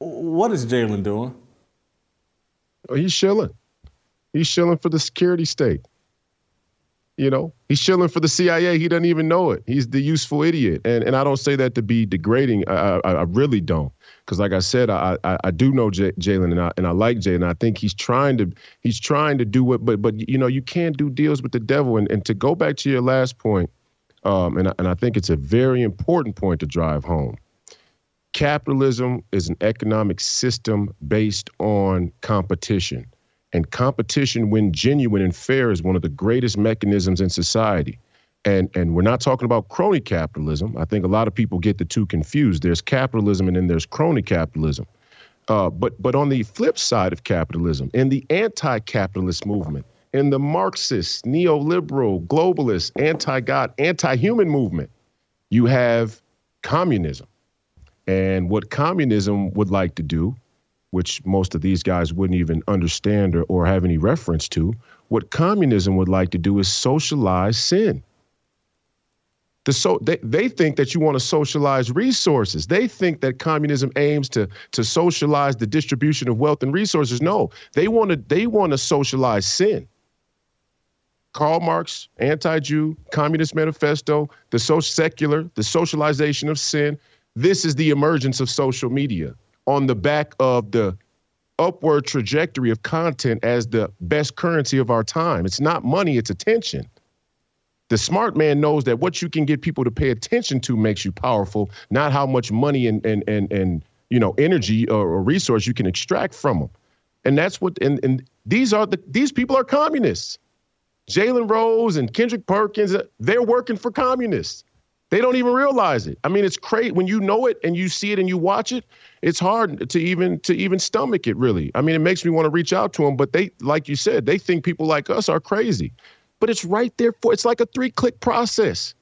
What is Jalen doing? Oh, he's shilling. He's shilling for the security state. You know, he's chilling for the CIA. He doesn't even know it. He's the useful idiot. And and I don't say that to be degrading. I I, I really don't. Because like I said, I I, I do know J- Jalen and I and I like Jalen. I think he's trying to he's trying to do what, but but you know you can't do deals with the devil. And and to go back to your last point, um, and and I think it's a very important point to drive home. Capitalism is an economic system based on competition. And competition, when genuine and fair, is one of the greatest mechanisms in society. And and we're not talking about crony capitalism. I think a lot of people get the two confused. There's capitalism and then there's crony capitalism. Uh, but but on the flip side of capitalism, in the anti-capitalist movement, in the Marxist, neoliberal, globalist, anti-God, anti-human movement, you have communism. And what communism would like to do, which most of these guys wouldn't even understand or, or have any reference to, what communism would like to do is socialize sin. The so they, they think that you want to socialize resources. They think that communism aims to to socialize the distribution of wealth and resources. No, they want to they want to socialize sin. Karl Marx, anti-Jew, Communist Manifesto, the so secular, the socialization of sin. This is the emergence of social media on the back of the upward trajectory of content as the best currency of our time. It's not money, it's attention. The smart man knows that what you can get people to pay attention to makes you powerful, not how much money and and and and you know energy or, or resource you can extract from them. And that's what and and these are the these people are communists. Jalen Rose and Kendrick Perkins, they're working for communists. They don't even realize it. I mean, it's crazy when you know it and you see it and you watch it. It's hard to even to even stomach it. Really, I mean, it makes me want to reach out to them. But they, like you said, they think people like us are crazy. But it's right there for. It's like a three-click process.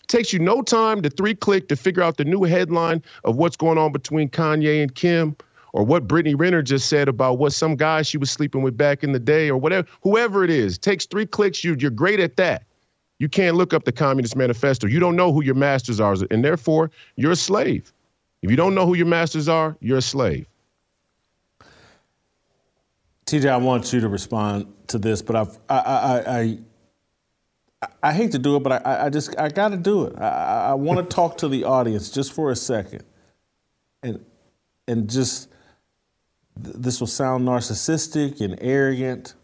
It takes you no time to three-click to figure out the new headline of what's going on between Kanye and Kim, or what Brittany Renner just said about what some guy she was sleeping with back in the day, or whatever. Whoever it is, takes three clicks. You, you're great at that. You can't look up the Communist Manifesto. You don't know who your masters are, and therefore you're a slave. If you don't know who your masters are, you're a slave. TJ, I want you to respond to this, but I've, I, I, I, I, I hate to do it, but I, I just I got to do it. I, I, I want to [LAUGHS] talk to the audience just for a second, and and just th- this will sound narcissistic and arrogant,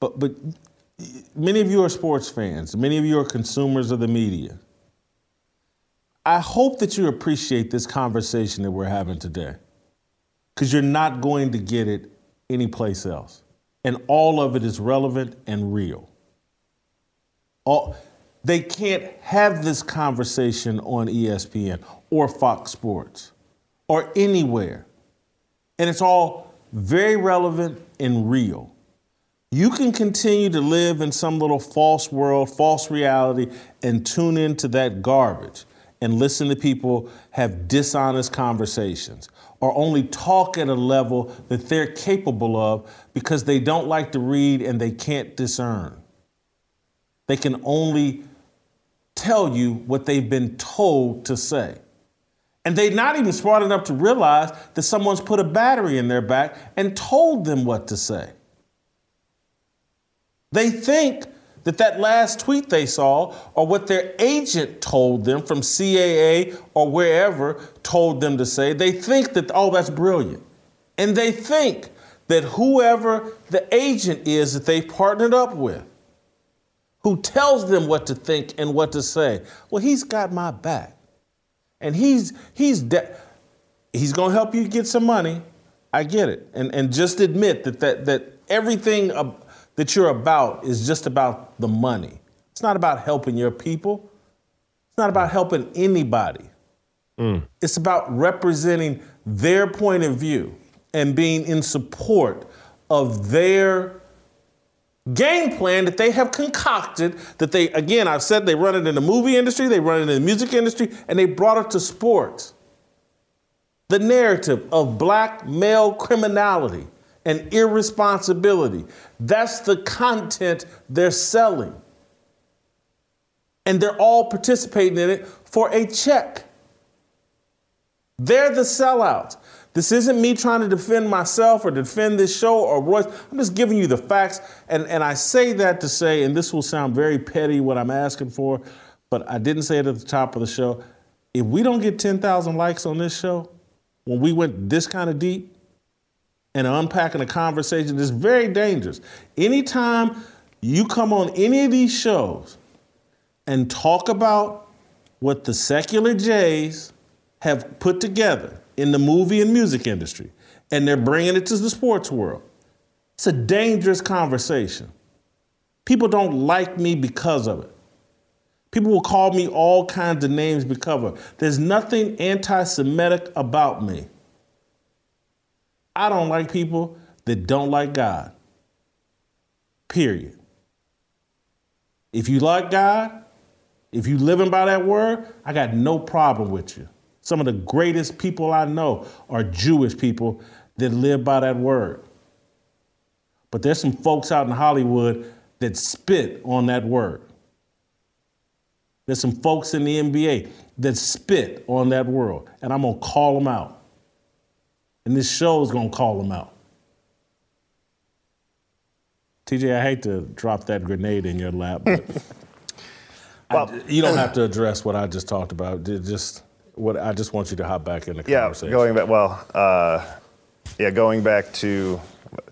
but but many of you are sports fans. Many of you are consumers of the media. I hope that you appreciate this conversation that we're having today because you're not going to get it anyplace else. And all of it is relevant and real. All, they can't have this conversation on ESPN or Fox Sports or anywhere. And it's all very relevant and real. You can continue to live in some little false world, false reality, and tune into that garbage and listen to people have dishonest conversations or only talk at a level that they're capable of because they don't like to read and they can't discern. They can only tell you what they've been told to say. And they're not even smart enough to realize that someone's put a battery in their back and told them what to say. They think that that last tweet they saw or what their agent told them from CAA or wherever told them to say, they think that, oh, that's brilliant. And they think that whoever the agent is that they've partnered up with, who tells them what to think and what to say, well, he's got my back. And he's he's de- he's gonna help you get some money. I get it. And and just admit that that that everything that you're about is just about the money. It's not about helping your people. It's not about helping anybody. Mm. It's about representing their point of view and being in support of their game plan that they have concocted that they, again, I've said they run it in the movie industry, they run it in the music industry, and they brought it to sports. The narrative of black male criminality and irresponsibility. That's the content they're selling. And they're all participating in it for a check. They're the sellouts. This isn't me trying to defend myself or defend this show or Royce. I'm just giving you the facts. And, and I say that to say, and this will sound very petty what I'm asking for, but I didn't say it at the top of the show. If we don't get 10,000 likes on this show, when we went this kind of deep and unpacking a conversation, is very dangerous. Anytime you come on any of these shows and talk about what the secular Jays have put together, in the movie and music industry, and they're bringing it to the sports world. It's a dangerous conversation. People don't like me because of it. People will call me all kinds of names because of it. There's nothing anti Semitic about me. I don't like people that don't like God. Period. If you like God, if you living by that word, I got no problem with you. Some of the greatest people I know are Jewish people that live by that word. But there's some folks out in Hollywood that spit on that word. There's some folks in the NBA that spit on that world, and I'm gonna call them out. And this show is gonna call them out. TJ, I hate to drop that grenade in your lap, but [LAUGHS] well, I, you don't [CLEARS THROAT] have to address what I just talked about. Just what I just want you to hop back in the yeah, conversation. Yeah, going back. Well, uh, yeah, going back to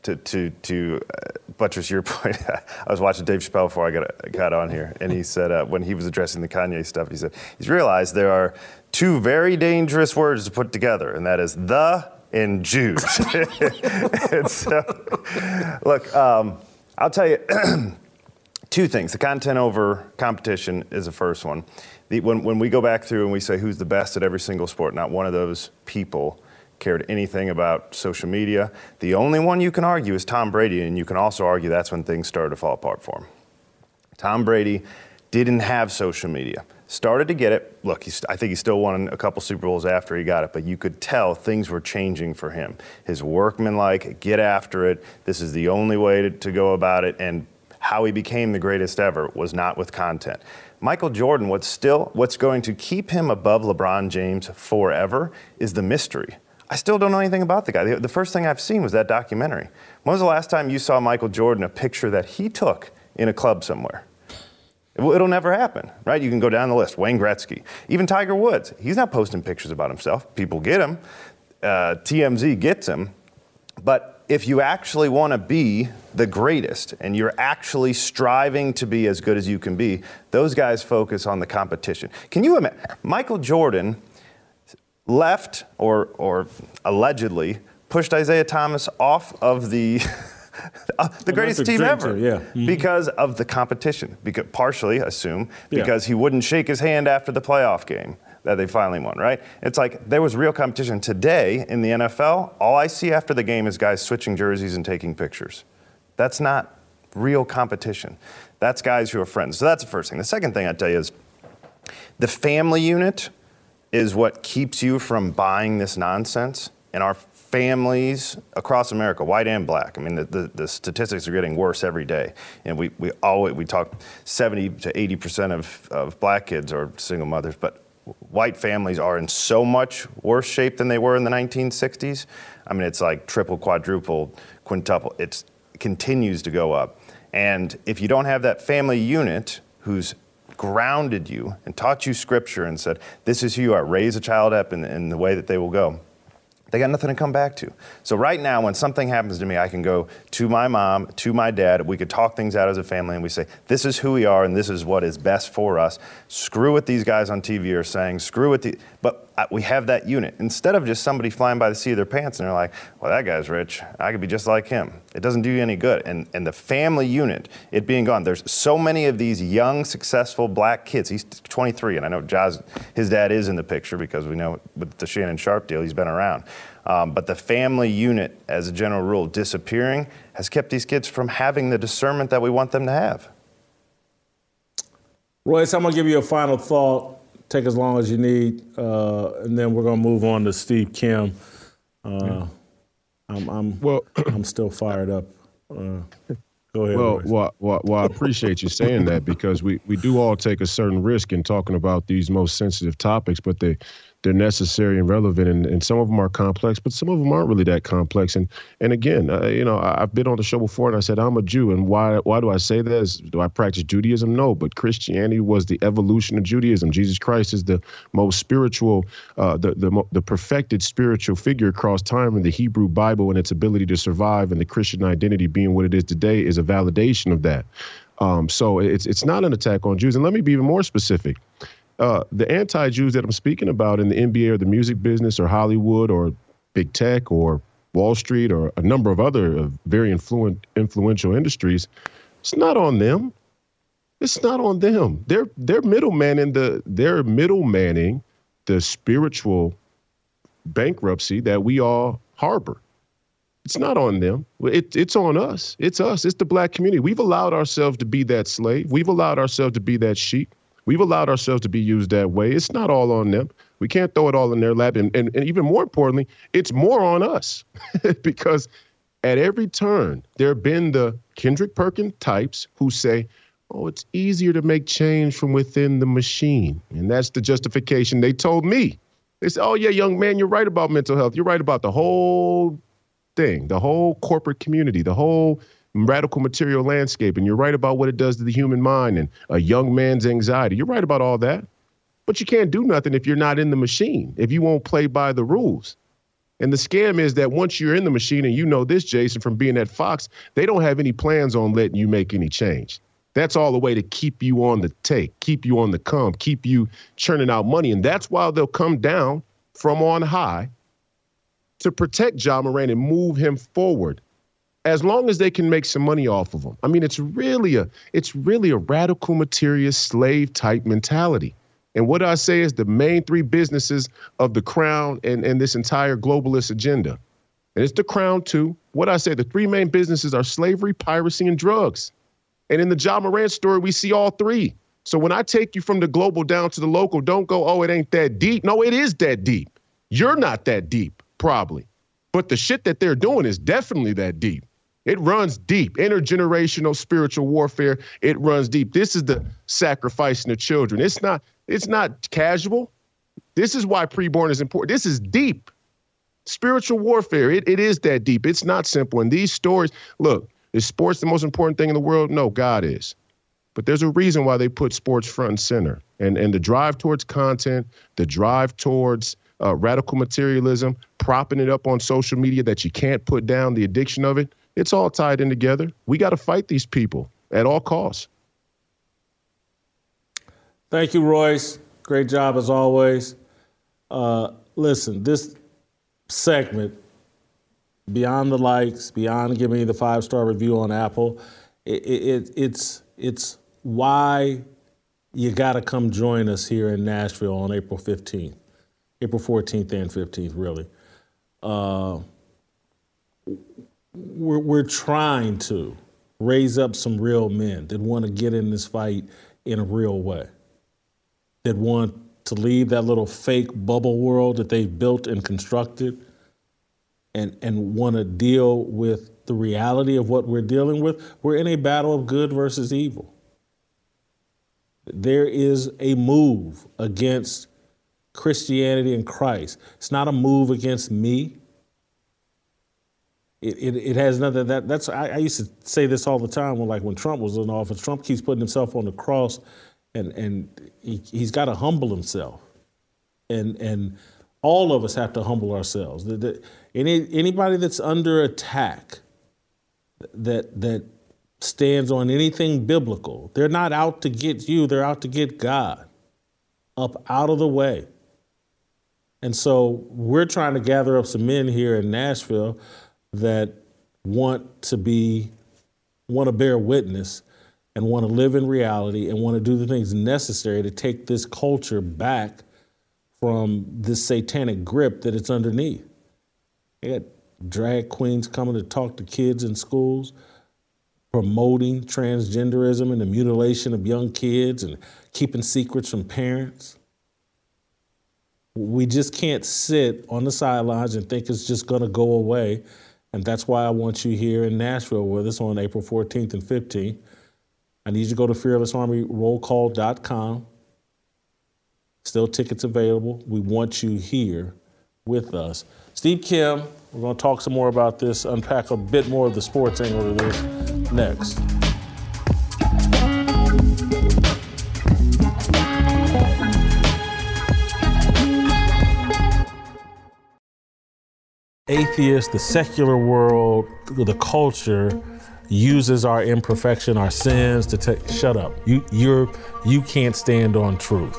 to to to uh, buttress your [LAUGHS] point. I was watching Dave Chappelle before I got got on here, and he [LAUGHS] said uh, when he was addressing the Kanye stuff, he said he's realized there are two very dangerous words to put together, and that is the [LAUGHS] and Jews. so, look, um, I'll tell you. [CLEARS THROAT] two things. The content over competition is the first one the, when, when we go back through and we say who's the best at every single sport, not one of those people cared anything about social media. The only one you can argue is Tom Brady, and you can also argue that's when things started to fall apart for him. Tom Brady didn't have social media. Started to get it. Look, I think he still won a couple Super Bowls after he got it, but you could tell things were changing for him. His workmanlike, get after it. This is the only way to, to go about it. And how he became the greatest ever was not with content. Michael Jordan, what's still what's going to keep him above LeBron James forever is the mystery. I still don't know anything about the guy. The, the first thing I've seen was that documentary. When was the last time you saw Michael Jordan a picture that he took in a club somewhere? It'll never happen, right? You can go down the list. Wayne Gretzky, even Tiger Woods. He's not posting pictures about himself. People get him. Uh, TMZ gets him. But if you actually want to be the greatest and you're actually striving to be as good as you can be, those guys focus on the competition. Can you imagine? Michael Jordan left or, or allegedly pushed Isiah Thomas off of the. [LAUGHS] [LAUGHS] the greatest team ever, yeah. Mm-hmm. because of the competition. Because partially, I assume, because yeah. he wouldn't shake his hand after the playoff game that they finally won, right? It's like there was real competition. Today in the NFL, all I see after the game is guys switching jerseys and taking pictures. That's not real competition. That's guys who are friends. So that's the first thing. The second thing I'd tell you is the family unit is what keeps you from buying this nonsense. And our families across America, white and black. I mean, the, the, the, statistics are getting worse every day. And we, we always, we talk 70 to 80% of, of black kids are single mothers, but white families are in so much worse shape than they were in the 1960s. I mean, it's like triple, quadruple, quintuple. It continues to go up. And if you don't have that family unit who's grounded you and taught you scripture and said, this is who you are, raise a child up in, in the way that they will go, they got nothing to come back to. So right now, when something happens to me, I can go to my mom, to my dad. We could talk things out as a family, and we say, "This is who we are, and this is what is best for us." Screw what these guys on TV are saying. Screw what the. But we have that unit instead of just somebody flying by the seat of their pants and they're like, "Well, that guy's rich. I could be just like him." It doesn't do you any good. And and the family unit, it being gone. There's so many of these young, successful black kids. He's 23, and I know Jazz, his dad is in the picture because we know with the Shannon Sharpe deal, he's been around. Um, but the family unit, as a general rule, disappearing has kept these kids from having the discernment that we want them to have. Royce, I'm going to give you a final thought. Take as long as you need, uh, and then we're going to move on to Steve Kim. Uh, I'm, I'm, well, [COUGHS] I'm still fired up. Uh, go ahead. Well, well, well, well, I appreciate you saying that because we, we do all take a certain risk in talking about these most sensitive topics, but they they're necessary and relevant, and, and some of them are complex, but some of them aren't really that complex. And and again, uh, you know, I've been on the show before, and I said I'm a Jew, and why why do I say this? Do I practice Judaism? No, but Christianity was the evolution of Judaism. Jesus Christ is the most spiritual, uh, the the the perfected spiritual figure across time in the Hebrew Bible, and its ability to survive, and the Christian identity being what it is today is a validation of that. Um, so it's it's not an attack on Jews, and let me be even more specific uh, the anti-Jews that I'm speaking about in the NBA or the music business or Hollywood or big tech or Wall Street or a number of other uh, very influent, influential industries, it's not on them. It's not on them. They're they're middlemaning the they're middlemaning the spiritual bankruptcy that we all harbor. It's not on them. It, it's on us. It's us. It's the black community. We've allowed ourselves to be that slave. We've allowed ourselves to be that sheep. We've allowed ourselves to be used that way. It's not all on them. We can't throw it all in their lap. And, and, and even more importantly, it's more on us [LAUGHS] because at every turn, there have been the Kendrick Perkins types who say, oh, it's easier to make change from within the machine. And that's the justification they told me. They said, oh, yeah, young man, you're right about mental health. You're right about the whole thing, the whole corporate community, the whole radical material landscape, and you're right about what it does to the human mind and a young man's anxiety. You're right about all that. But you can't do nothing if you're not in the machine, if you won't play by the rules. And the scam is that once you're in the machine, and you know this, Jason, from being at Fox, they don't have any plans on letting you make any change. That's all the way to keep you on the take, keep you on the come, keep you churning out money. And that's why they'll come down from on high to protect Ja Morant and move him forward as long as they can make some money off of them. I mean, it's really a it's really a radical materialist slave type mentality. And what I say is the main three businesses of the crown and, and this entire globalist agenda. And it's the crown too. What I say, the three main businesses are slavery, piracy, and drugs. And in the Ja Morant story, we see all three. So when I take you from the global down to the local, don't go, oh, it ain't that deep. No, it is that deep. You're not that deep, probably. But the shit that they're doing is definitely that deep. It runs deep. Intergenerational spiritual warfare. It runs deep. This is the sacrificing of children. It's not. It's not casual. This is why preborn is important. This is deep. Spiritual warfare. It, it is that deep. It's not simple. And these stories. Look, is sports the most important thing in the world? No, God is. But there's a reason why they put sports front and center. And and the drive towards content, the drive towards uh, radical materialism, propping it up on social media that you can't put down, the addiction of it it's all tied in together. We got to fight these people at all costs. Thank you, Royce. Great job as always. Uh, listen, this segment, beyond the likes, beyond giving me the five star review on Apple, it, it, it's it's why you got to come join us here in Nashville on April 15th, April 14th and 15th, really. Uh, we're, we're trying to raise up some real men that want to get in this fight in a real way, that want to leave that little fake bubble world that they've built and constructed and, and want to deal with the reality of what we're dealing with. We're in a battle of good versus evil. There is a move against Christianity and Christ. It's not a move against me. It, it, it, has nothing that that's I, I, used to say this all the time when like when Trump was in office. Trump keeps putting himself on the cross, and and he, he's got to humble himself, and and all of us have to humble ourselves. The, the, any anybody that's under attack, that that stands on anything biblical, they're not out to get you. They're out to get God, up out of the way. And so we're trying to gather up some men here in Nashville that want to be, want to bear witness and want to live in reality and want to do the things necessary to take this culture back from this satanic grip that it's underneath. You got drag queens coming to talk to kids in schools, promoting transgenderism and the mutilation of young kids and keeping secrets from parents. We just can't sit on the sidelines and think it's just going to go away. And that's why I want you here in Nashville with us on April 14th and 15th. I need you to go to fearlessarmyrollcall.com. Still tickets available. We want you here with us. Steve Kim, we're going to talk some more about this, unpack a bit more of the sports angle of this next. Atheists, the secular world, the culture uses our imperfection, our sins to take. Shut up. You you're you can't stand on truth.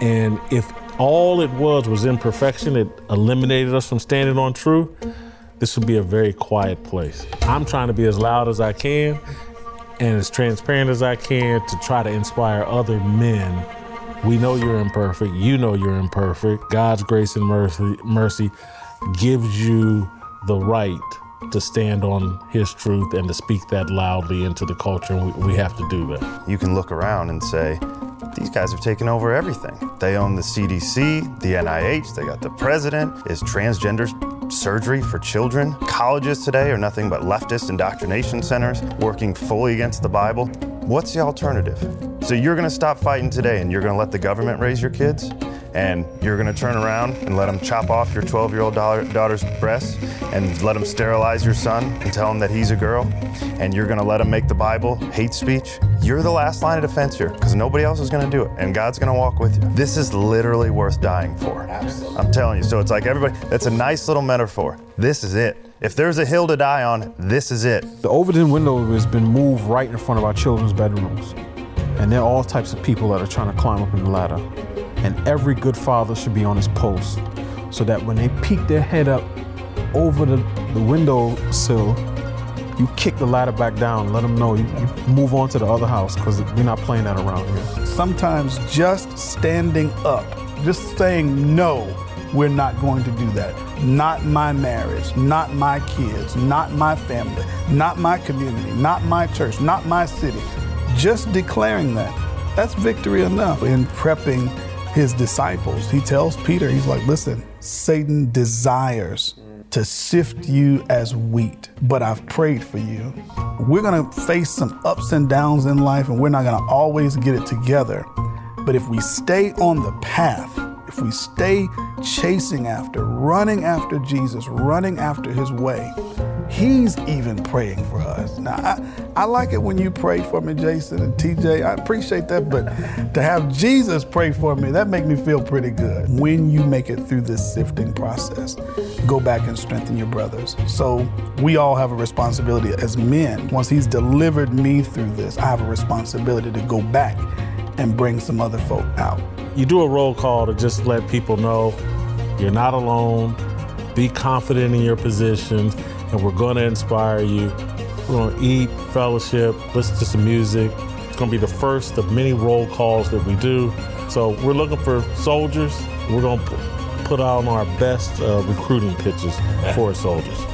And if all it was was imperfection, it eliminated us from standing on truth, this would be a very quiet place. I'm trying to be as loud as I can and as transparent as I can to try to inspire other men. We know you're imperfect. You know you're imperfect. God's grace and mercy, mercy gives you the right to stand on his truth and to speak that loudly into the culture. And we, we have to do that. You can look around and say, these guys have taken over everything. They own the CDC, the NIH, they got the president. Is transgender surgery for children? Colleges today are nothing but leftist indoctrination centers working fully against the Bible. What's the alternative? So you're gonna stop fighting today and you're gonna let the government raise your kids? And you're going to turn around and let them chop off your 12 year old daughter's breasts and let them sterilize your son and tell him that he's a girl, and you're going to let them make the Bible hate speech, you're the last line of defense here because nobody else is going to do it, and God's going to walk with you. This is literally worth dying for. Absolutely. I'm telling you. So it's like everybody, that's a nice little metaphor. This is it. If there's a hill to die on, this is it. The Overton window has been moved right in front of our children's bedrooms. And there are all types of people that are trying to climb up in the ladder. And every good father should be on his post so that when they peek their head up over the, the window sill, you kick the ladder back down, let them know you, you move on to the other house because we're not playing that around here. Sometimes just standing up, just saying no, we're not going to do that. Not my marriage, not my kids, not my family, not my community, not my church, not my city. Just declaring that, that's victory enough in prepping his disciples. He tells Peter, he's like, listen, Satan desires to sift you as wheat, but I've prayed for you. We're gonna face some ups and downs in life, and we're not gonna always get it together. But if we stay on the path, if we stay chasing after, running after Jesus, running after his way, He's even praying for us. Now, I, I like it when you pray for me, Jason and TJ. I appreciate that, but to have Jesus pray for me, that makes me feel pretty good. When you make it through this sifting process, go back and strengthen your brothers. So we all have a responsibility as men. Once He's delivered me through this, I have a responsibility to go back and bring some other folk out. You do a roll call to just let people know you're not alone, be confident in your positions and we're going to inspire you. We're going to eat, fellowship, listen to some music. It's going to be the first of many roll calls that we do. So we're looking for soldiers. We're going to put out our best uh, recruiting pitches for soldiers.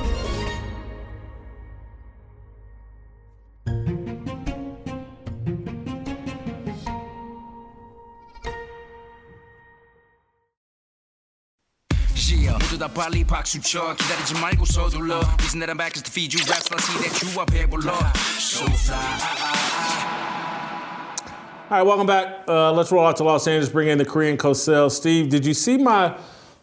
다 빨리 박수 쳐 기다리지 말고 서둘러 Reason that I'm back is to feed you raps I see that you are 배불러 So fly All right, welcome back. Uh, let's roll out to Los Angeles, bring in the Korean Cosell. Steve, did you see my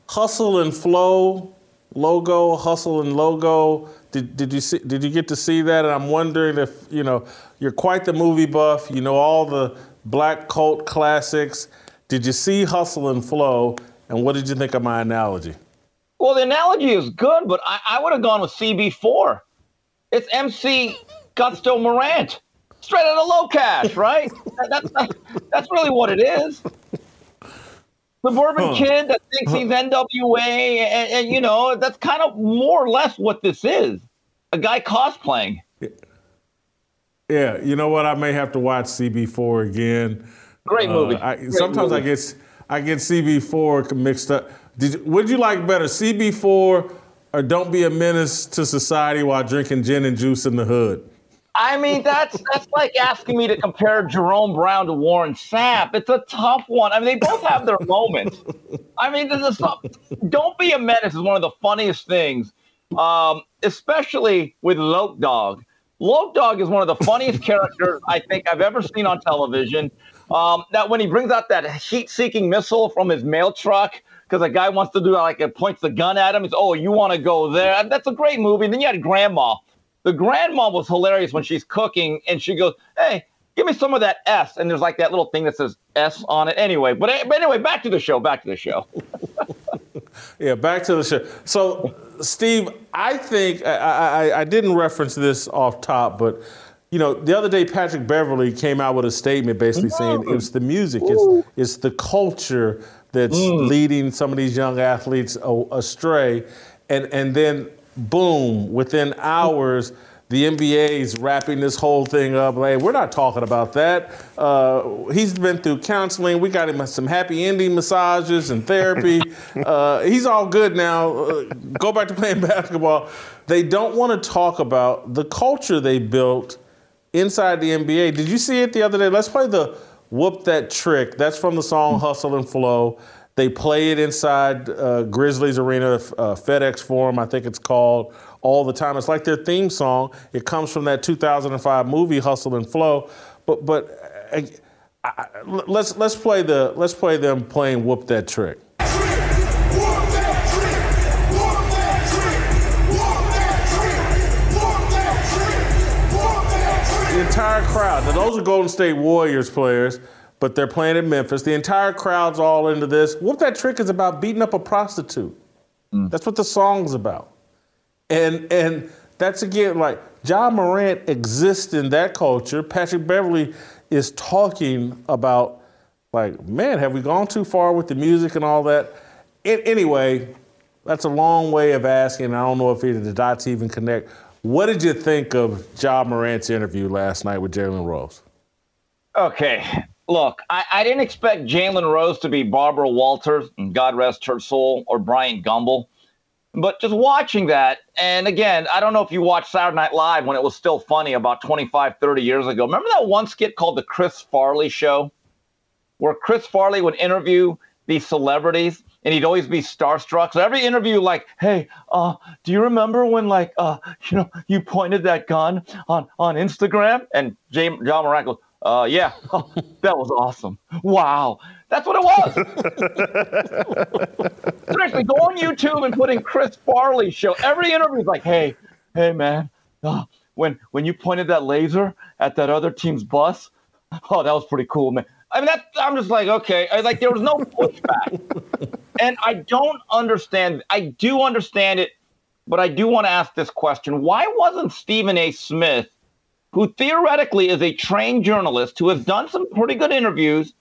hustle and flow logo, hustle and logo? Did, did you see, did you get to see that? And I'm wondering if, you know, you're quite the movie buff. You know all the black cult classics. Did you see Hustle and Flow? And what did you think of my analogy? Well, the analogy is good, but I, I would have gone with CB4. It's MC Gusto Morant, straight out of Locash, right? [LAUGHS] that, that's, that's really what it is. Suburban huh. kid that thinks he's NWA, and, and, you know, that's kind of more or less what this is a guy cosplaying. Yeah, you know what? I may have to watch CB4 again. Great movie. Uh, I, Great sometimes movie. I get I get CB4 mixed up. Did would you like better, CB4 or don't be a menace to society while drinking gin and juice in the hood? I mean, that's that's like asking me to compare Jerome Brown to Warren Sapp. It's a tough one. I mean, they both have their moments. I mean, this is don't be a menace is one of the funniest things, um, especially with Loc Dog. Loc Dog is one of the funniest characters I think I've ever seen on television. Um, that when he brings out that heat-seeking missile from his mail truck because a guy wants to do like it points the gun at him. He's oh, you want to go there? That's a great movie. And then you had Grandma the grandma was hilarious when she's cooking and she goes, Hey, give me some of that S. And there's like that little thing that says S on it. Anyway, but, eh, but anyway, back to the show. Back to the show. [LAUGHS] yeah, back to the show. So, Steve, I think I, I, I didn't reference this off top, but you know, the other day Patrick Beverley came out with a statement basically saying it's the music, it's, it's the culture that's mm. leading some of these young athletes astray. And and then boom, within hours, the NBA is wrapping this whole thing up. Like, we're not talking about that. Uh, he's been through counseling. We got him some happy ending massages and therapy. [LAUGHS] uh, he's all good now. Uh, go back to playing [LAUGHS] basketball. They don't want to talk about the culture they built inside the NBA. Did you see it the other day? Let's play the whoop that trick. That's from the song Hustle and Flow. They play it inside uh, Grizzlies Arena, uh, FedEx Forum, I think it's called, all the time. It's like their theme song. It comes from that 2005 movie Hustle and Flow. But but uh, I, I, let's let's play the let's play them playing Whoop That Trick. Crowd. Now those are Golden State Warriors players but they're playing in Memphis. The entire crowd's all into this. Whoop That Trick is about beating up a prostitute. Mm. That's what the song's about. And and that's again like Ja Morant exists in that culture. Patrick Beverley is talking about like, man, have we gone too far with the music and all that? It, anyway, that's a long way of asking. I don't know if either the dots even connect. What did you think of Ja Morant's interview last night with Jalen Rose? Okay, look, I, I didn't expect Jalen Rose to be Barbara Walters, God rest her soul, or Bryant Gumbel. But just watching that, and again, I don't know if you watched Saturday Night Live when it was still funny about 25, 30 years ago. Remember that one skit called The Chris Farley Show? Where Chris Farley would interview these celebrities and he'd always be starstruck. So every interview, like, hey, uh, do you remember when, like, uh, you know, you pointed that gun on on Instagram? And Jay, Ja Morant goes, uh, yeah, [LAUGHS] oh, that was awesome. Wow, that's what it was. [LAUGHS] Seriously, go on YouTube and put in Chris Farley show. Every interview is like, hey, hey, man, uh, when when you pointed that laser at that other team's bus, oh, that was pretty cool, man. I mean, that I'm just like, okay, I, like there was no pushback, [LAUGHS] and I don't understand. I do understand it, but I do want to ask this question: Why wasn't Stephen A. Smith? who theoretically is a trained journalist who has done some pretty good interviews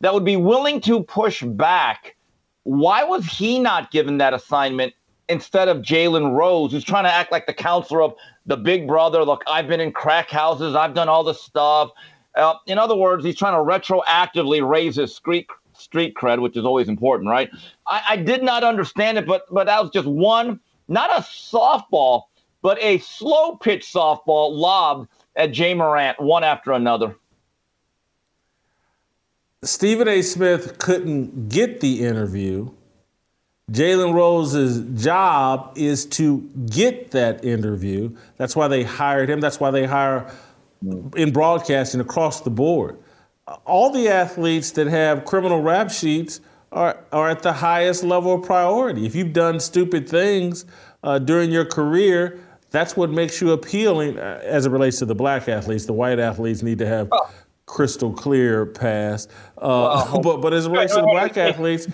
that would be willing to push back. Why was he not given that assignment instead of Jalen Rose, who's trying to act like the counselor of the big brother? Look, I've been in crack houses, I've done all this stuff. Uh, in other words, he's trying to retroactively raise his street street cred, which is always important, right? I, I did not understand it, but but that was just one, not a softball, but a slow pitch softball lobbed at Ja Morant, one after another. Stephen A. Smith couldn't get the interview. Jalen Rose's job is to get that interview. That's why they hired him. That's why they hire in broadcasting across the board. All the athletes that have criminal rap sheets are, are at the highest level of priority. If you've done stupid things uh, during your career, that's what makes you appealing uh, as it relates to the black athletes. The white athletes need to have oh. crystal clear pass. Uh, [LAUGHS] but but as it relates to the black athletes,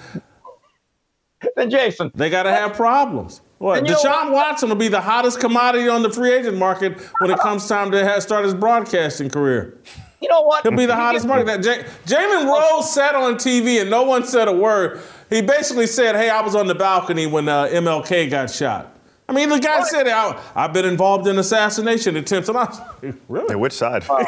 [LAUGHS] then Jason, they got to have problems. What? Deshaun Watson will be the hottest commodity on the free agent market when it comes time to start his broadcasting career. You know what? He'll be the hottest market. That J- Jalen Rose sat on TV and no one said a word. He basically said, "Hey, I was on the balcony when uh, MLK got shot." I mean, the guy said, I, have been involved in assassination attempts. And I was like, really? Hey, which side? well,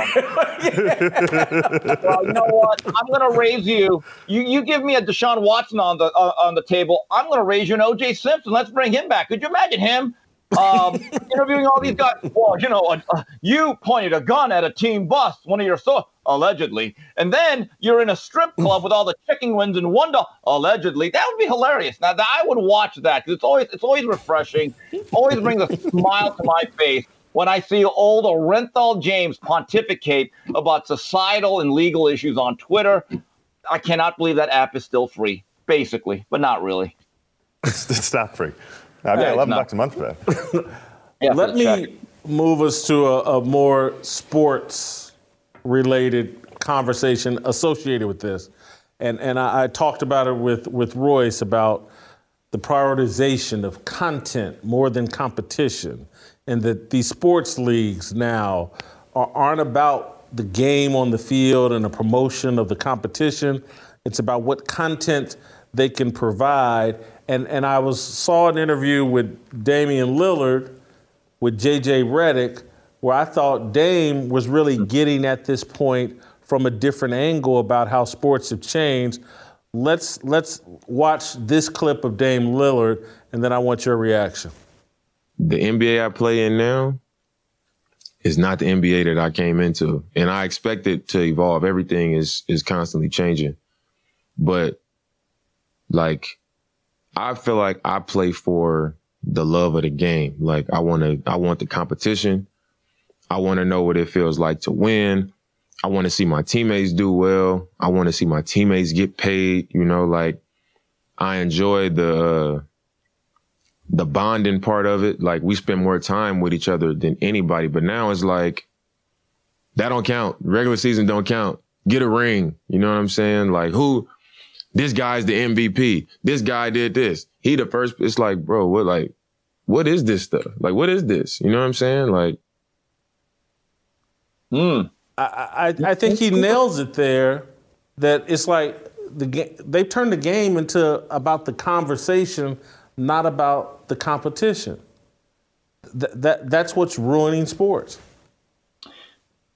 you know what? I'm going to raise you. You you give me a Deshaun Watson on the uh, on the table. I'm going to raise you an O.J. Simpson. Let's bring him back. Could you imagine him um, [LAUGHS] interviewing all these guys. Well, you know, uh, you pointed a gun at a team bus, one of your so allegedly, and then you're in a strip club with all the chicken wings and one dollar allegedly. That would be hilarious. Now, I would watch that because it's always it's always refreshing, always brings a [LAUGHS] smile to my face when I see old Orenthal James pontificate about societal and legal issues on Twitter. I cannot believe that app is still free, basically, but not really. [LAUGHS] It's, it's not free. I pay 11 bucks a month for that. [LAUGHS] yeah, Let me check. move us to a, a more sports related conversation associated with this. And, and I, I talked about it with, with Royce about the prioritization of content more than competition, and that these sports leagues now are, aren't about the game on the field and the promotion of the competition. It's about what content they can provide and and I was saw an interview with Damian Lillard with JJ Redick where I thought Dame was really mm-hmm. getting at this point from a different angle about how sports have changed. Let's let's watch this clip of Dame Lillard and then I want your reaction. The NBA I play in now is not the NBA that I came into. And I expect it to evolve. Everything is is constantly changing. But like I feel like I play for the love of the game. Like I want to, I want the competition. I want to know what it feels like to win. I want to see my teammates do well. I want to see my teammates get paid. You know, like I enjoy the uh, the bonding part of it. Like we spend more time with each other than anybody. But now it's like that don't count. Regular season don't count. Get a ring. You know what I'm saying? Like who this guy's the MVP. This guy did this. He the first. It's like, bro, what like, what is this stuff? Like, what is this? You know what I'm saying? Like, hmm. I, I, I think he nails it there. That it's like the they turned the game into about the conversation, not about the competition. Th- that that's what's ruining sports.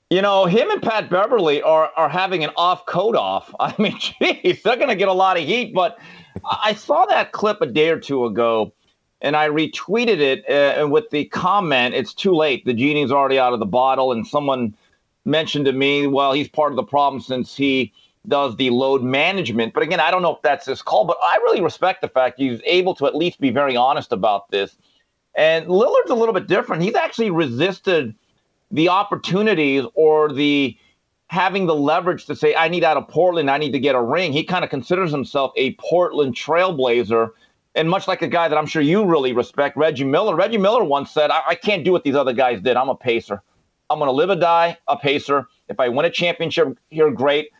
You know, him and Pat Beverley are are having an off coat off. [LAUGHS] I mean, geez, they're going to get a lot of heat. But I saw that clip a day or two ago, and I retweeted it uh, with the comment, "It's too late. The genie's already out of the bottle." And someone mentioned to me, "Well, he's part of the problem since he." does the load management. But again, I don't know if that's his call, but I really respect the fact he's able to at least be very honest about this. And Lillard's a little bit different. He's actually resisted the opportunities or the having the leverage to say, I need out of Portland, I need to get a ring. He kind of considers himself a Portland trailblazer. And much like a guy that I'm sure you really respect, Reggie Miller. Reggie Miller once said, I, I can't do what these other guys did. I'm a pacer. I'm going to live or die a pacer. If I win a championship here, great.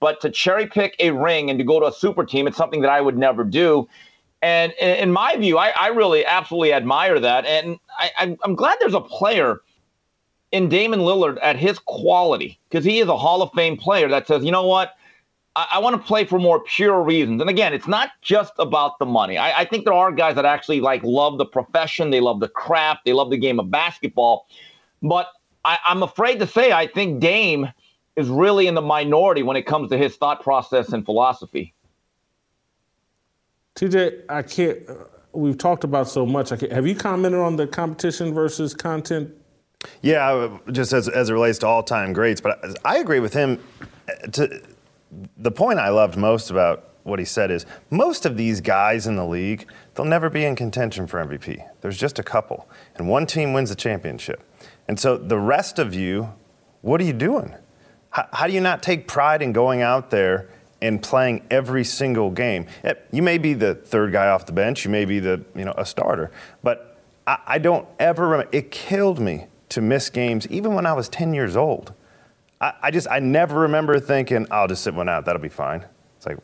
But to cherry pick a ring and to go to a super team, it's something that I would never do. And in my view, I, I really absolutely admire that. And I, I'm glad there's a player in Damian Lillard at his quality, because he is a Hall of Fame player that says, you know what, I, I want to play for more pure reasons. And again, it's not just about the money. I, I think there are guys that actually like love the profession, they love the craft, they love the game of basketball. But I, I'm afraid to say, I think Dame is really in the minority when it comes to his thought process and philosophy. TJ, I can't. Uh, we've talked about so much. have you commented on the competition versus content yeah, just as, as it relates to all time greats, but I agree with him. To, the point I loved most about what he said is most of these guys in the league, they'll never be in contention for MVP. There's just a couple, and one team wins the championship. And so the rest of you, what are you doing? How, how do you not take pride in going out there and playing every single game? You may be the third guy off the bench, you may be the you know a starter, but I, I don't ever remember. It killed me to miss games even when I was 10 years old. I, I just, I never remember thinking, I'll just sit one out, that'll be fine. It's like,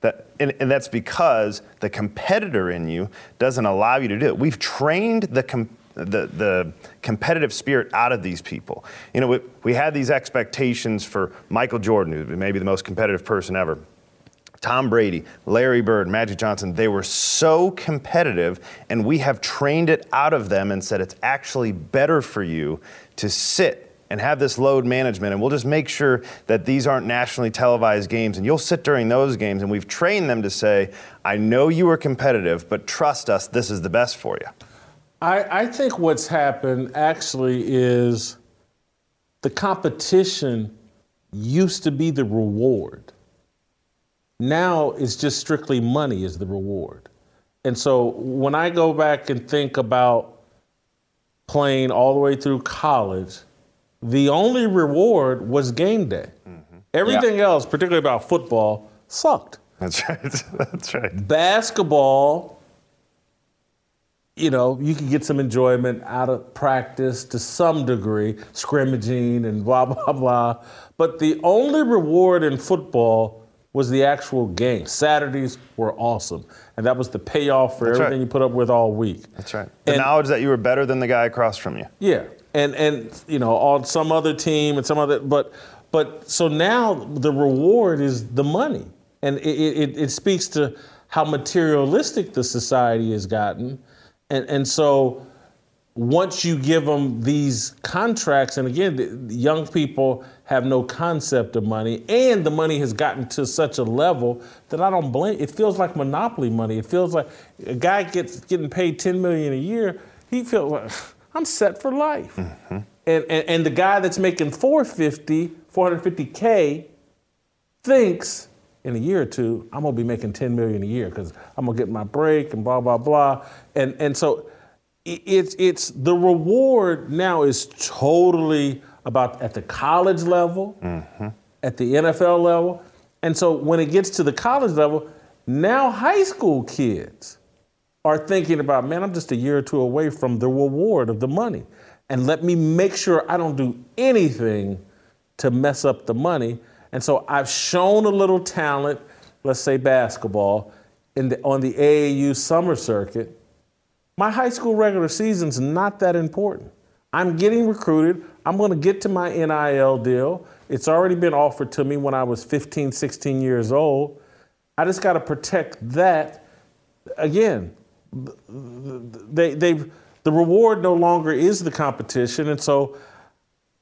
that, and, and, that's because the competitor in you doesn't allow you to do it. We've trained the, com, the, the competitive spirit out of these people. You know, we, we had these expectations for Michael Jordan, who may be the most competitive person ever. Tom Brady, Larry Bird, Magic Johnson, they were so competitive, and we have trained it out of them and said it's actually better for you to sit and have this load management, and we'll just make sure that these aren't nationally televised games, and you'll sit during those games, and we've trained them to say, I know you are competitive, but trust us, this is the best for you. I, I think what's happened actually is the competition used to be the reward. Now it's just strictly money is the reward. And so when I go back and think about playing all the way through college, the only reward was game day. Mm-hmm. Everything yeah. else, particularly about football, sucked. That's right. [LAUGHS] That's right. Basketball, you know, you could get some enjoyment out of practice to some degree, scrimmaging and blah, [LAUGHS] blah, blah. But the only reward in football was the actual game. Saturdays were awesome. And that was the payoff for That's everything right. you put up with all week. That's right. The and, knowledge that you were better than the guy across from you. Yeah and and you know on some other team and some other but but so now the reward is the money. And it, it, it speaks to how materialistic the society has gotten. And and so once you give them these contracts and again the young people have no concept of money and the money has gotten to such a level that I don't blame it feels like monopoly money. It feels like a guy gets getting paid 10 million a year he feels like I'm set for life. Mm-hmm. And, and, and the guy that's making 450, 450K thinks in a year or two, I'm gonna be making 10 million a year because I'm gonna get my break and blah, blah, blah. And, and so it's, it's the reward now is totally about at the college level, mm-hmm. at the NFL level. And so when it gets to the college level, now high school kids are thinking about, man, I'm just a year or two away from the reward of the money. And let me make sure I don't do anything to mess up the money. And so I've shown a little talent, let's say basketball, in the, on the AAU summer circuit. My high school regular season's not that important. I'm getting recruited. I'm going to get to my NIL deal. It's already been offered to me when I was 15, 16 years old. I just got to protect that. Again, they they've the reward no longer is the competition, and so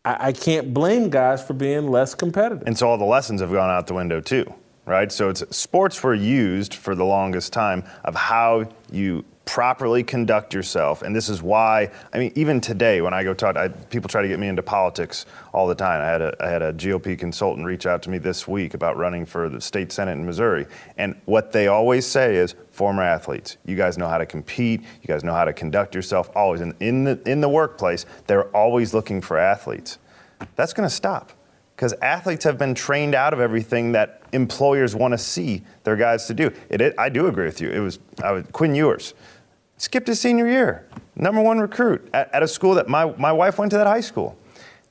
I, I can't blame guys for being less competitive. And so all the lessons have gone out the window too, right? So it's sports were used for the longest time of how you properly conduct yourself. And this is why, I mean, even today when I go talk, I, people try to get me into politics all the time. I had, a, I had a GOP consultant reach out to me this week about running for the state senate in Missouri. And what they always say is, former athletes, you guys know how to compete, you guys know how to conduct yourself always. And in the, in the workplace, they're always looking for athletes. That's going to stop because athletes have been trained out of everything that employers want to see their guys to do. It, it, I do agree with you. It was, I was Quinn Ewers skipped his senior year. Number one recruit at, at, a school that my, my wife went to that high school.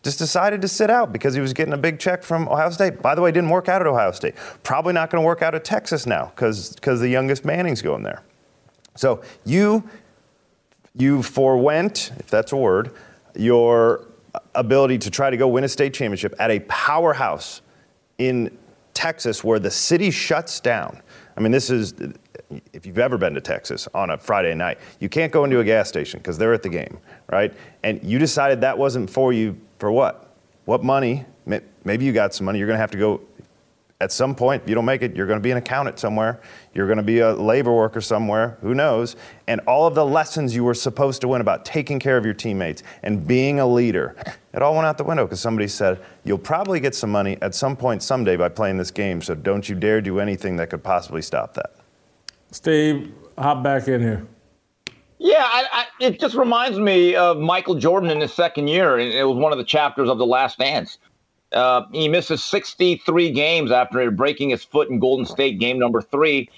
Just decided to sit out because he was getting a big check from Ohio State. By the way, didn't work out at Ohio State. Probably not going to work out at Texas now because the youngest Manning's going there. So you you forewent, if that's a word, your ability to try to go win a state championship at a powerhouse in Texas where the city shuts down. I mean, this is if you've ever been to Texas on a Friday night, you can't go into a gas station because they're at the game, right? And you decided that wasn't for you for what? What money? Maybe you got some money. You're going to have to go at some point, if you don't make it, you're going to be an accountant somewhere. You're going to be a labor worker somewhere. Who knows? And all of the lessons you were supposed to win about taking care of your teammates and being a leader, it all went out the window because somebody said, You'll probably get some money at some point someday by playing this game, so don't you dare do anything that could possibly stop that. Steve, hop back in here. Yeah, I, I, it just reminds me of Michael Jordan in his second year. and It was one of the chapters of The Last Dance. Uh, he misses 63 games after breaking his foot in Golden State, game number three.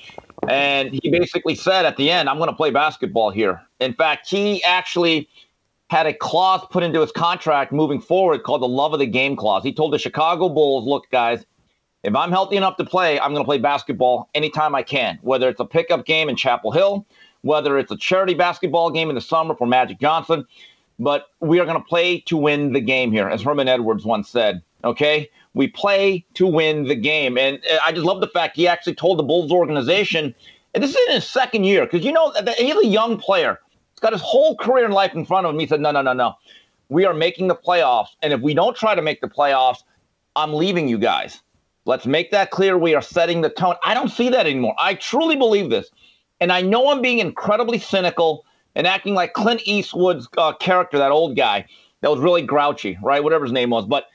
And he basically said at the end, I'm going to play basketball here. In fact, he actually had a clause put into his contract moving forward called the love of the game clause. He told the Chicago Bulls, look, guys, if I'm healthy enough to play, I'm going to play basketball anytime I can, whether it's a pickup game in Chapel Hill, whether it's a charity basketball game in the summer for Magic Johnson. But we are going to play to win the game here, as Herman Edwards once said. Okay? We play to win the game. And uh, I just love the fact he actually told the Bulls organization, and this is in his second year, because you know, he's a young player. He's got his whole career in life in front of him. He said, no, no, no, no. We are making the playoffs. And if we don't try to make the playoffs, I'm leaving you guys. Let's make that clear. We are setting the tone. I don't see that anymore. I truly believe this. And I know I'm being incredibly cynical and acting like Clint Eastwood's uh, character, that old guy that was really grouchy, right? Whatever his name was. But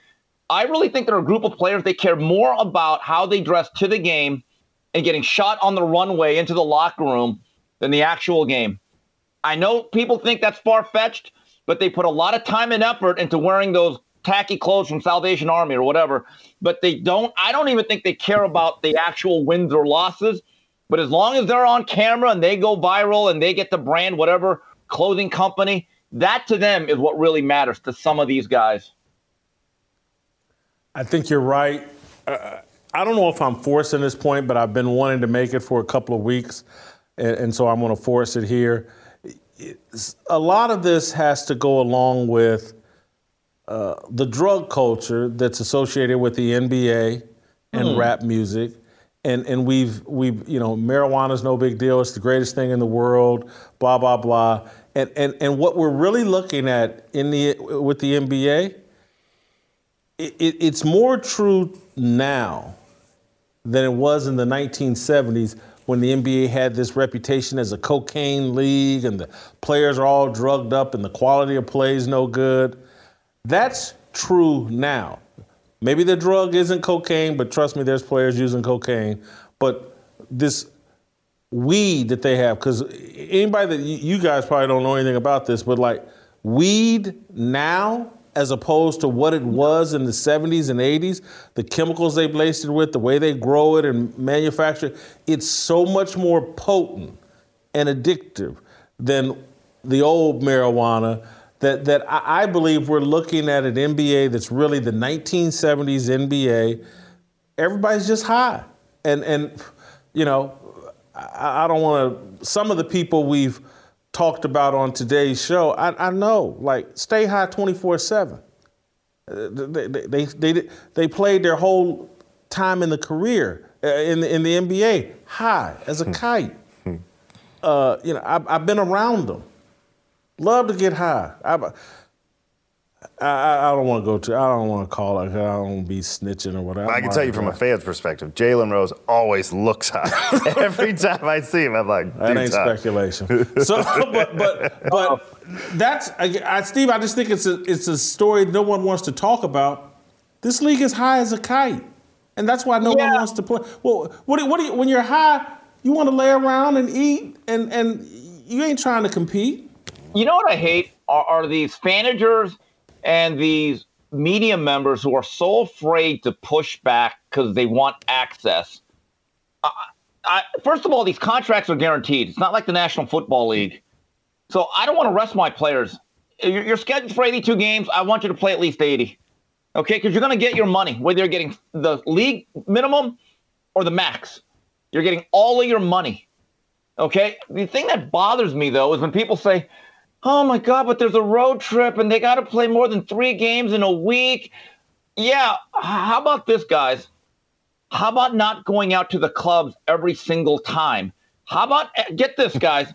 I really think there are a group of players they care more about how they dress to the game and getting shot on the runway into the locker room than the actual game. I know people think that's far fetched, but they put a lot of time and effort into wearing those tacky clothes from Salvation Army or whatever. But they don't, I don't even think they care about the actual wins or losses. But as long as they're on camera and they go viral and they get the brand, whatever clothing company, that to them is what really matters to some of these guys. I think you're right. Uh, I don't know if I'm forcing this point, but I've been wanting to make it for a couple of weeks. And, and so I'm going to force it here. It's, a lot of this has to go along with uh, the drug culture that's associated with the NBA and mm. rap music. And, and we've, we've, you know, marijuana's no big deal. It's the greatest thing in the world, blah, blah, blah. And, and, and what we're really looking at in the, with the NBA, it, it, it's more true now than it was in the 1970s when the NBA had this reputation as a cocaine league and the players are all drugged up and the quality of play is no good. That's true now. Maybe the drug isn't cocaine, but trust me, there's players using cocaine. But this weed that they have, because anybody that you guys probably don't know anything about this, but like weed now as opposed to what it was in the 70s and 80s, the chemicals they laced it with, the way they grow it and manufacture it, it's so much more potent and addictive than the old marijuana that, that I, believe we're looking at an NBA that's really the 1970s NBA. Everybody's just high. And, and you know, I, I don't want to, some of the people we've talked about on today's show, I, I know, like, stay high 24 7. Uh, they, they, they, they played their whole time in the career uh, in the, in the NBA high as a hmm. kite. Hmm. Uh, you know, I've, I've been around them. Love to get high. I, I, I don't want to go to. I don't want to call it. I don't want to be snitching or whatever. I can tell you from a fan's perspective, Jalen Rose always looks high. [LAUGHS] Every time I see him, I'm like, that ain't high. speculation. [LAUGHS] so, but but but oh. that's I, Steve. I just think it's a it's a story no one wants to talk about. This league is high as a kite, and that's why no yeah. one wants to play. Well, what do, what do you, when you're high, you want to lay around and eat, and and you ain't trying to compete. You know what I hate are, are these managers and these media members who are so afraid to push back because they want access. I, first of all, these contracts are guaranteed. It's not like the National Football League. So I don't want to rest my players. You're, you're scheduled for 82 games. I want you to play at least 80. Okay, because you're going to get your money, whether you're getting the league minimum or the max. You're getting all of your money. Okay. The thing that bothers me though is when people say, oh my God, but there's a road trip and they got to play more than three games in a week. Yeah. How about this, guys? How about not going out to the clubs every single time? How about, eh, get this, guys?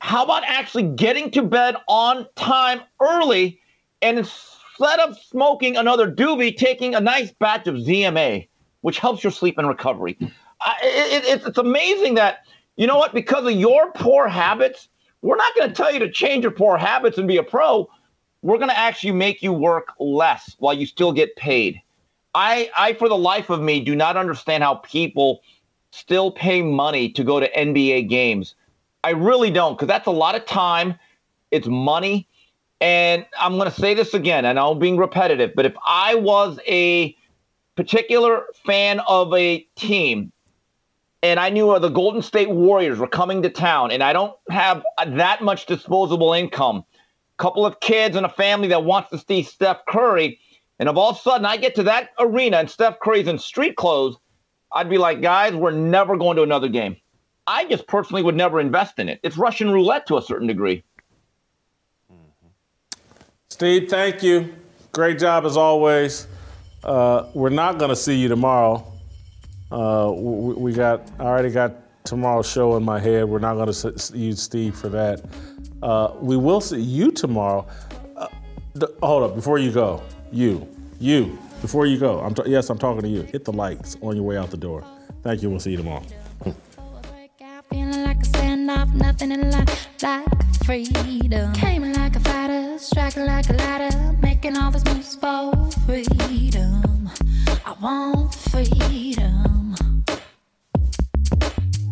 How about actually getting to bed on time early and instead of smoking another doobie, taking a nice batch of ZMA, which helps your sleep and recovery? Uh, it, it, it's amazing that, you know what, because of your poor habits, we're not going to tell you to change your poor habits and be a pro. We're going to actually make you work less while you still get paid. I, I, for the life of me, do not understand how people still pay money to go to NBA games. I really don't, because that's a lot of time. It's money. And I'm going to say this again, and I'm being repetitive, but if I was a particular fan of a team and I knew uh, the Golden State Warriors were coming to town, and I don't have uh, that much disposable income, couple of kids and a family that wants to see Steph Curry, and of all of a sudden I get to that arena and Steph Curry's in street clothes, I'd be like, guys, we're never going to another game. I just personally would never invest in it. It's Russian roulette to a certain degree. Mm-hmm. Steve, thank you. Great job as always. Uh, we're not going to see you tomorrow. Uh, we, got I already got tomorrow's show in my head. We're not going to use Steve for that. Uh, we will see you tomorrow. Uh, hold up, before you go, you, you, before you go. I'm t- yes, I'm talking to you. Hit the likes on your way out the door. Thank you. We'll see you tomorrow. Nothing in life like freedom. Came like a fighter, striking like a ladder, making all moves for freedom. I want freedom.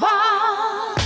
放